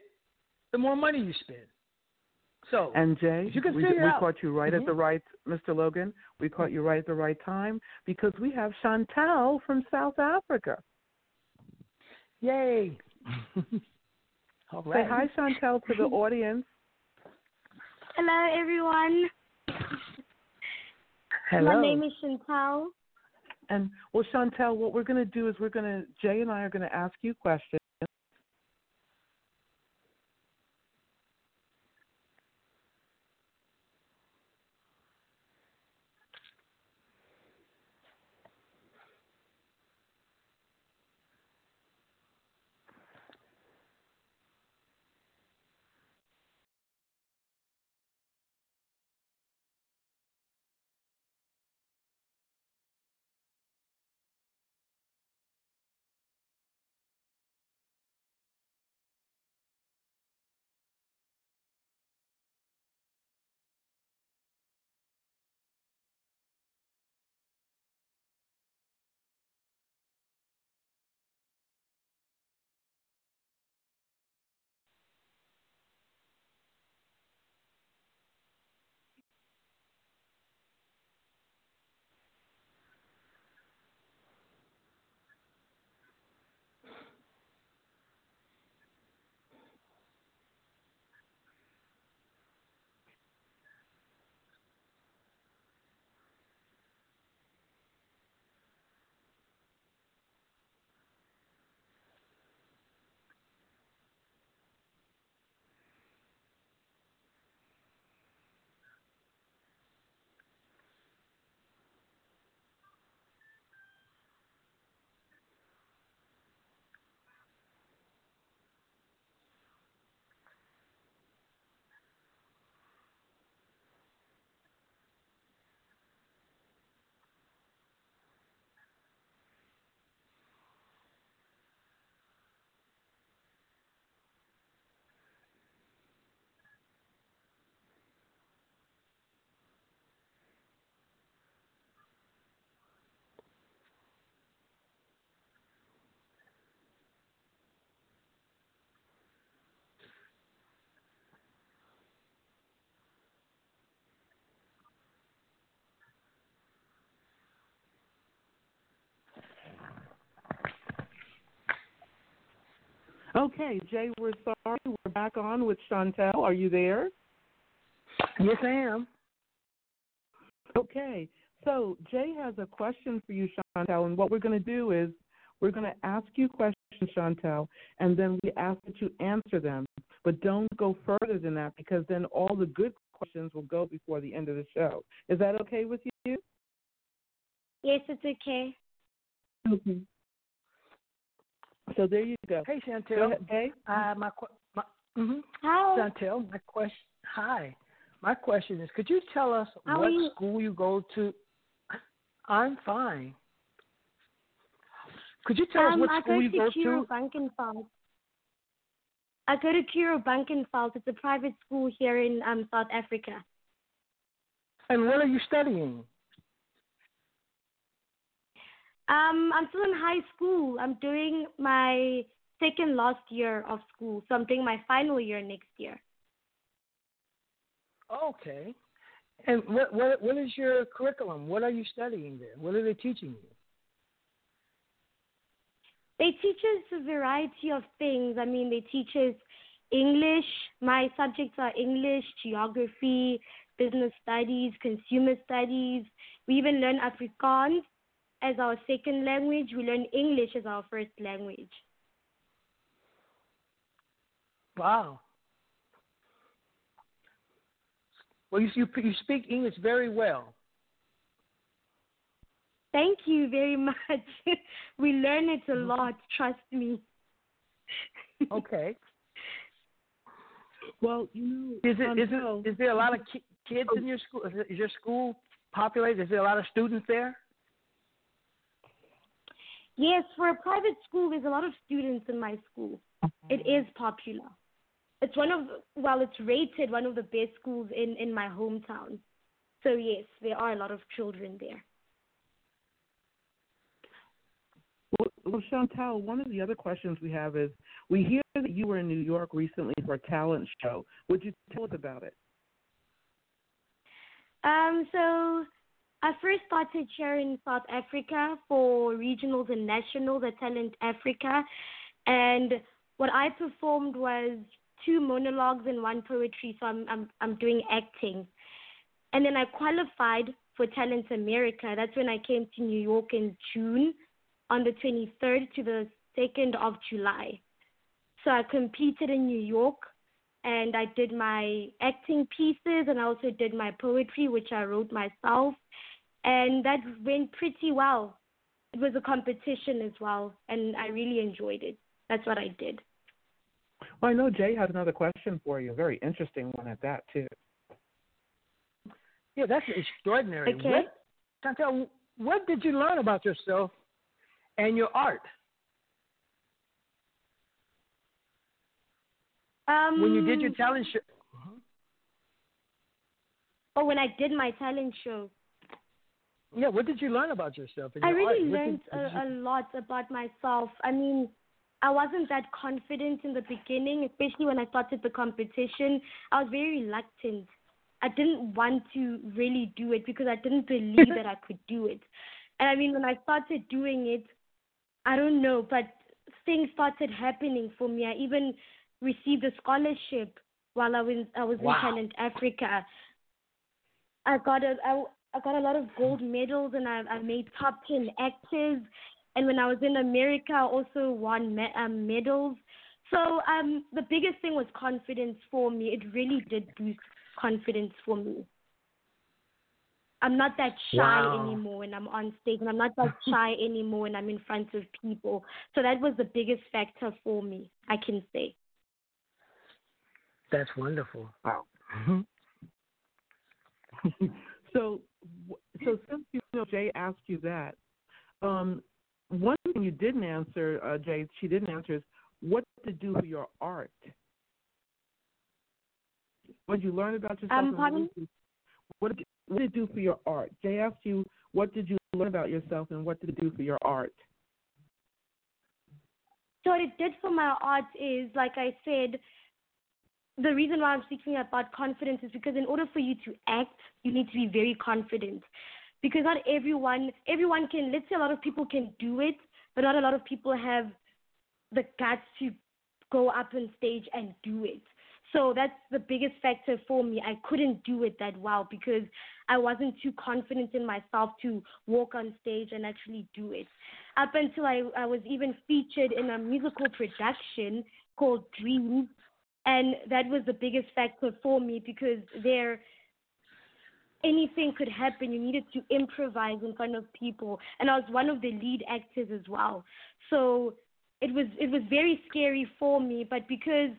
the more money you spend. So, And Jay, you can we, we out- caught you right Mhm. at the right, Mr. Logan. We caught you right at the right time because we have Chantal from South Africa. Yay. All right. Say hi, Chantel, to the audience. Hello, everyone. Hello. My name is Chantel. And well, Chantel, what we're going to do is we're going to Jay and I are going to ask you questions. Okay, Jay, we're sorry. We're back on with Chantel. Are you there? Yes, I am. Okay, so Jay has a question for you, Chantel, and what we're going to do is we're going to ask you questions, Chantel, and then we ask that you answer them. But don't go further than that because then all the good questions will go before the end of the show. Is that okay with you? Yes, it's okay. Okay. So there you go. Hey, Chantel. Go ahead, Uh, my, my mm-hmm. Hi. Chantel, my question. Hi. My question is, could you tell us How what you? school you go to? I'm fine. Could you tell um, us what I school go you to go Curro to? Bankenfeld. I go to Curro Bankenfeld. It's a private school here in um, South Africa. And what are you studying? Um, I'm still in high school. I'm doing my second last year of school, so I'm doing my final year next year. Okay. And what what what is your curriculum? What are you studying there? What are they teaching you? They teach us a variety of things. I mean, they teach us English. My subjects are English, geography, business studies, consumer studies. We even learn Afrikaans as our second language. We learn English as our first language. Wow. Well, you you, you speak English very well. Thank you very much. we learn it a mm-hmm. lot, trust me. Okay. Well, you know, Is it um, is Chantel- it is there a lot of ki- kids oh. in your school? Is, it, is your school populated? Is there a lot of students there? Yes, for a private school, there's a lot of students in my school. It is popular. It's one of, well, it's rated one of the best schools in, in my hometown. So, yes, there are a lot of children there. Well, well, Chantel, one of the other questions we have is we hear that you were in New York recently for a talent show. Would you tell us about it? Um, so I first started sharing South Africa for regionals and nationals at Talent Africa, and what I performed was two monologues and one poetry. So I'm I'm I'm doing acting, and then I qualified for Talent America. That's when I came to New York in June, on the 23rd to the 2nd of July. So I competed in New York and I did my acting pieces and I also did my poetry, which I wrote myself. And that went pretty well. It was a competition as well, and I really enjoyed it. That's what I did. Well, I know Jay has another question for you, a very interesting one at that, too. Yeah, that's extraordinary. Okay. What, Chantel, what did you learn about yourself and your art Um, when you did your talent show? Oh, when I did my talent show. Yeah, what did you learn about yourself? I really art? Learned did- did a, a lot about myself. I mean, I wasn't that confident in the beginning, especially when I started the competition. I was very reluctant. I didn't want to really do it because I didn't believe that I could do it. And I mean, when I started doing it, I don't know, but things started happening for me. I even received a scholarship while I was I was Wow. in Talent Africa. I got a I, I got a lot of gold medals and I I made top ten actors. And when I was in America, I also won me, um, medals. So um, the biggest thing was confidence for me. It really did boost confidence for me. I'm not that shy Wow. anymore when I'm on stage, and I'm not that shy anymore when I'm in front of people. So that was the biggest factor for me, I can say. That's wonderful. Wow. so, w- so since you know Jay asked you that, um, one thing you didn't answer, uh, Jay, she didn't answer is what to do for your art. What did you learn about yourself? Um, pardon? What did, you, what did it do for your art? Jay asked you, what did you learn about yourself and what did it do for your art? So what it did for my art is, like I said, the reason why I'm speaking about confidence is because in order for you to act, you need to be very confident. Because not everyone, everyone can. Let's say a lot of people can do it, but not a lot of people have the guts to go up on stage and do it. So that's the biggest factor for me. I couldn't do it that well because I wasn't too confident in myself to walk on stage and actually do it. Up until I, I was even featured in a musical production called Dreams, and that was the biggest factor for me because there anything could happen. You needed to improvise in front of people, and I was one of the lead actors as well. So it was it was very scary for me, but because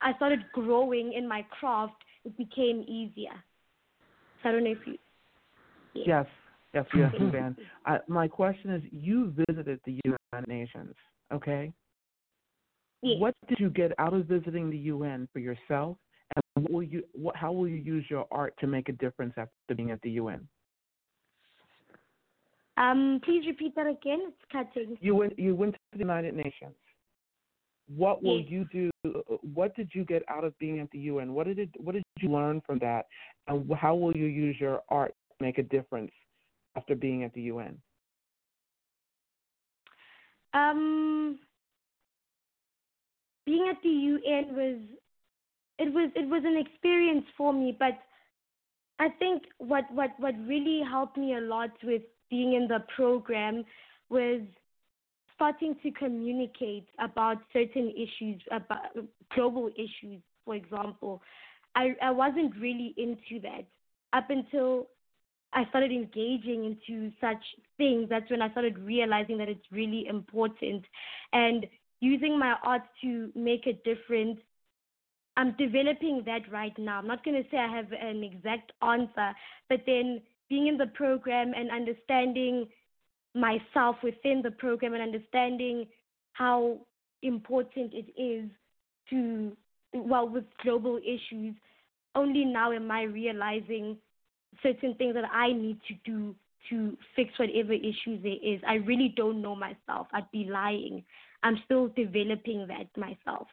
I started growing in my craft, it became easier. So I don't know if you. Yes, yes, yes, Van. Uh, my question is, you visited the United Nations, okay? Yes. What did you get out of visiting the UN for yourself, and what will you, what, how will you use your art to make a difference after being at the UN? Um, please repeat that again. It's cutting. You went, you went to the United Nations. What will Yes. you do? What did you get out of being at the UN? What did it, what did you learn from that, and how will you use your art to make a difference after being at the UN? Um, being at the UN was it was it was an experience for me, but I think what what what really helped me a lot with being in the program was starting to communicate about certain issues about global issues for example i i wasn't really into that up until I started engaging into such things, that's when I started realizing that it's really important. And using my art to make a difference, I'm developing that right now. I'm not going to say I have an exact answer, but then being in the program and understanding myself within the program and understanding how important it is to, well, with global issues, only now am I realizing certain things that I need to do to fix whatever issues there is. I really don't know myself. I'd be lying. I'm still developing that myself.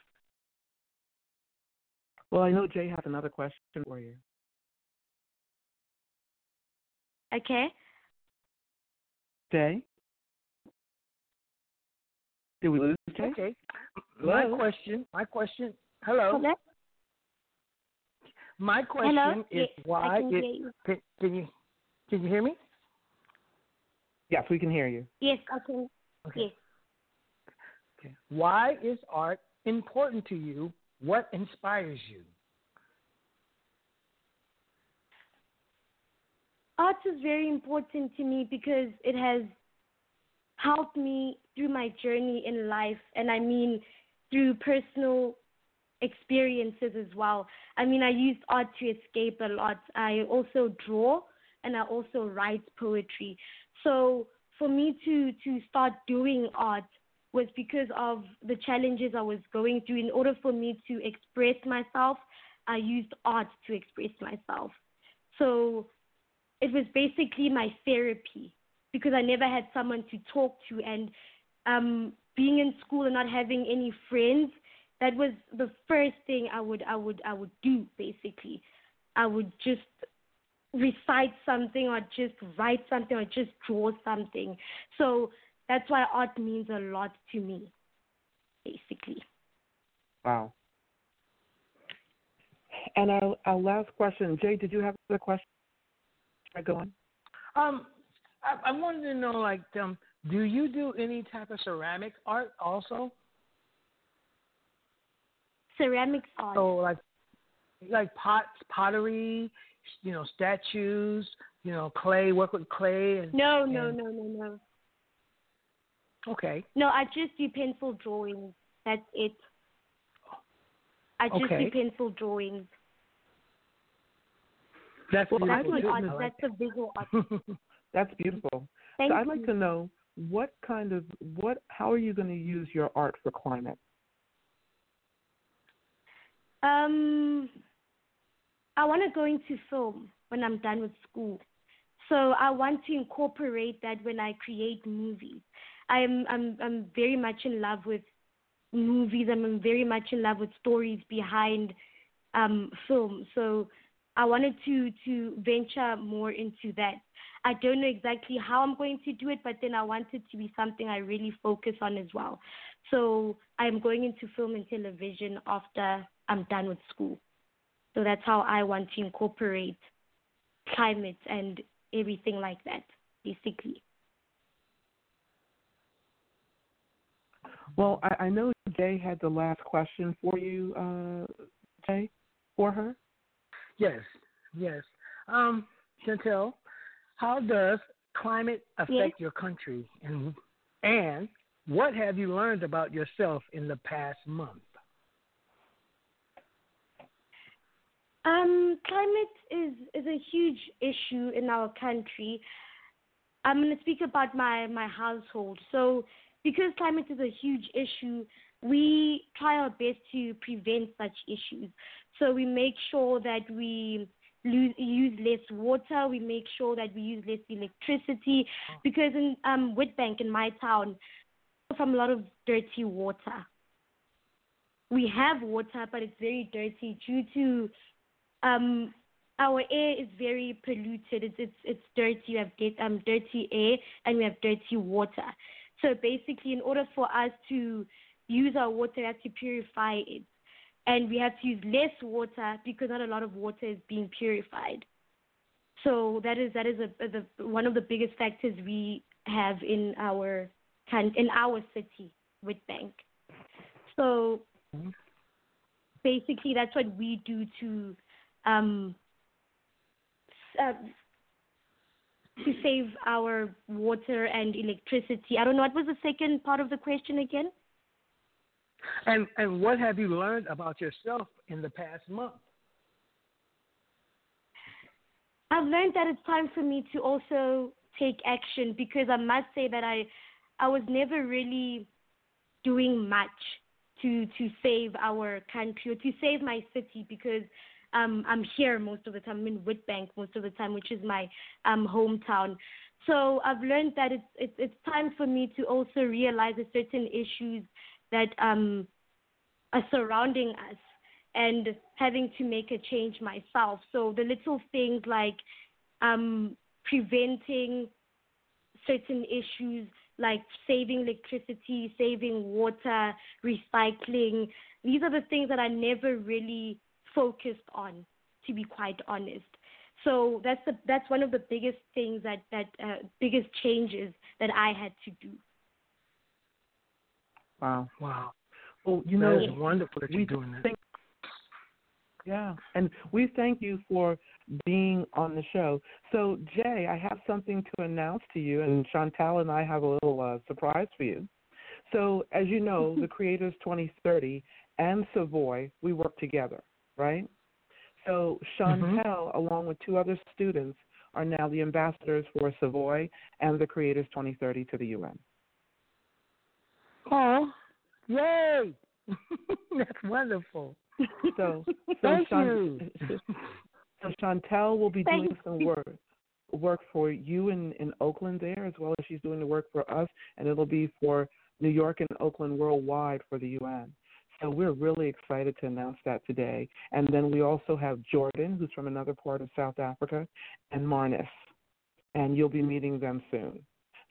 Well, I know Jay has another question for you. Okay? Jay? Did we lose Jay? Okay. My Hello? question, my question, hello. Hello? My question Hello? is Yes, why I can it, hear you. can, can you Can you hear me? Yes, we can hear you. Yes, I can. Okay. Yes. Okay. Why is art important to you? What inspires you? art is very important to me because it has helped me through my journey in life and I mean through personal experiences as well. I mean I use art to escape a lot. I also draw and I also write poetry. So for me to to start doing art was because of the challenges I was going through. In order for me to express myself, I used art to express myself. So it was basically my therapy because I never had someone to talk to and um being in school and not having any friends that was the first thing I would I would I would do basically I would just recite something or just write something or just draw something so that's why art means a lot to me basically Wow. And our, our last question, Jay, did you have a question? I Go on. Um, I, I wanted to know, like, um, do you do any type of ceramic art also? ceramics art So, like, like pots, pottery, you know, statues, you know, clay. Work with clay and no no and- no no no Okay. No, I just do pencil drawings. That's it. I just Okay. do pencil drawings. That's Well, That's beautiful, like art. That's a visual art. that. That's beautiful. Thank so I'd you. like to know what kind of what how are you going to use your art for climate? Um, I want to go into film when I'm done with school. So I want to incorporate that when I create movies. I'm I'm I'm very much in love with movies. I'm very much in love with stories behind um film. So I wanted to to venture more into that. I don't know exactly how I'm going to do it, but then I want it to be something I really focus on as well. So I'm going into film and television after I'm done with school. So that's how I want to incorporate climate and everything like that, basically. Well, I, I know Jay had the last question for you, uh, Jay, for her. Yes, yes. Um, Chantel, how does climate affect Yes. your country, and and what have you learned about yourself in the past month? Um, climate is is a huge issue in our country. I'm going to speak about my my household. So, because climate is a huge issue, we try our best to prevent such issues. So we make sure that we lose, use less water. We make sure that we use less electricity. Because in um, Witbank, in my town, from a lot of dirty water. We have water, but it's very dirty due to um our air is very polluted. It's it's it's dirty. We have um dirty air and we have dirty water. So basically, in order for us to use our water, we have to purify it, and we have to use less water because not a lot of water is being purified. So that is that is a, a, the one of the biggest factors we have in our in our city with bank. So basically, that's what we do to um, uh, to save our water and electricity. I don't know what was the second part of the question again. And and what have you learned about yourself in the past month? I've learned that it's time for me to also take action because I must say that I I was never really doing much to to save our country or to save my city because um I'm here most of the time. I'm in Witbank most of the time, which is my um hometown. So I've learned that it's it's it's time for me to also realize the certain issues that um are surrounding us and having to make a change myself. So the little things like um, preventing certain issues like saving electricity, saving water, recycling, these are the things that I never really focused on, to be quite honest. So that's the that's one of the biggest things that that uh, biggest changes that I had to do. Wow. Wow. Well, you know, that is wonderful that you're doing that. Think, yeah, and we thank you for being on the show. So, Jay, I have something to announce to you, and Chantel and I have a little uh, surprise for you. So, as you know, the Creators 2030 and Savoy, we work together, right? So, Chantel, mm-hmm. along with two other students, are now the ambassadors for Savoy and the Creators 2030 to the UN. Oh, yay! That's wonderful. So, so Thank Chant- you. so Chantel will be Thank doing some work work for you in, in Oakland there as well as she's doing the work for us and it'll be for New York and Oakland worldwide for the UN. So we're really excited to announce that today. And then we also have Jordan, who's from another part of South Africa, and Marnus. And you'll be meeting them soon.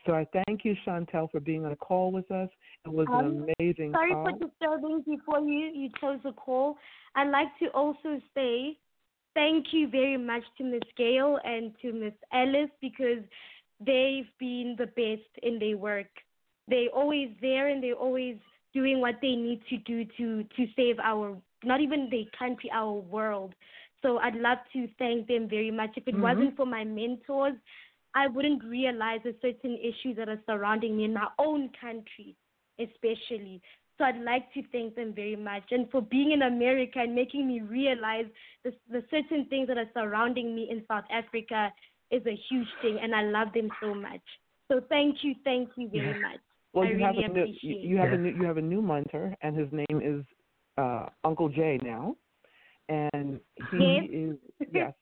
So I thank you, Chantel, for being on a call with us. It was um, an amazing sorry call. for disturbing before you, you chose the call. I'd like to also say thank you very much to Miss Gail and to Miss Ellis because they've been the best in their work. They're always there and they're always doing what they need to do to to save our not even the country, our world. So I'd love to thank them very much. If it mm-hmm. wasn't for my mentors, I wouldn't realize the certain issues that are surrounding me in my own country, especially. So I'd like to thank them very much and for being in America and making me realize the, the certain things that are surrounding me in South Africa is a huge thing, and I love them so much. So thank you, thank you very yeah. much. Well, I you really have a new, you, you have Yeah. a new you have a new mentor, and his name is uh, Uncle Jay now, and he Yes. is yes.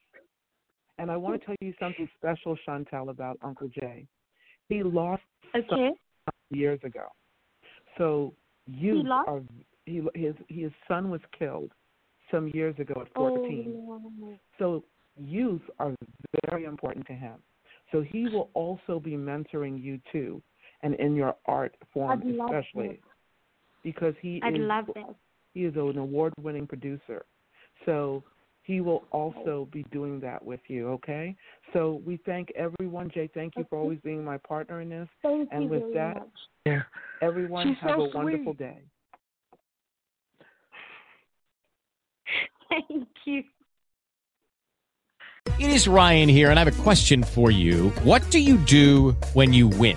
And I want to tell you something special, Chantel, about Uncle Jay. He lost Okay. years ago, so you lost? are he his his son was killed some years ago at 14. Oh, no. So youth are very important to him. So he will also be mentoring you too, and in your art form I'd especially, that. because he I'd is love that. he is an award-winning producer. So he will also be doing that with you. Okay. So we thank everyone. Jay, thank you for always being my partner in this. Thank And you with very that, much. Yeah. Everyone She's have so a wonderful day. Thank you. It is Ryan here, and I have a question for you. What do you do when you win?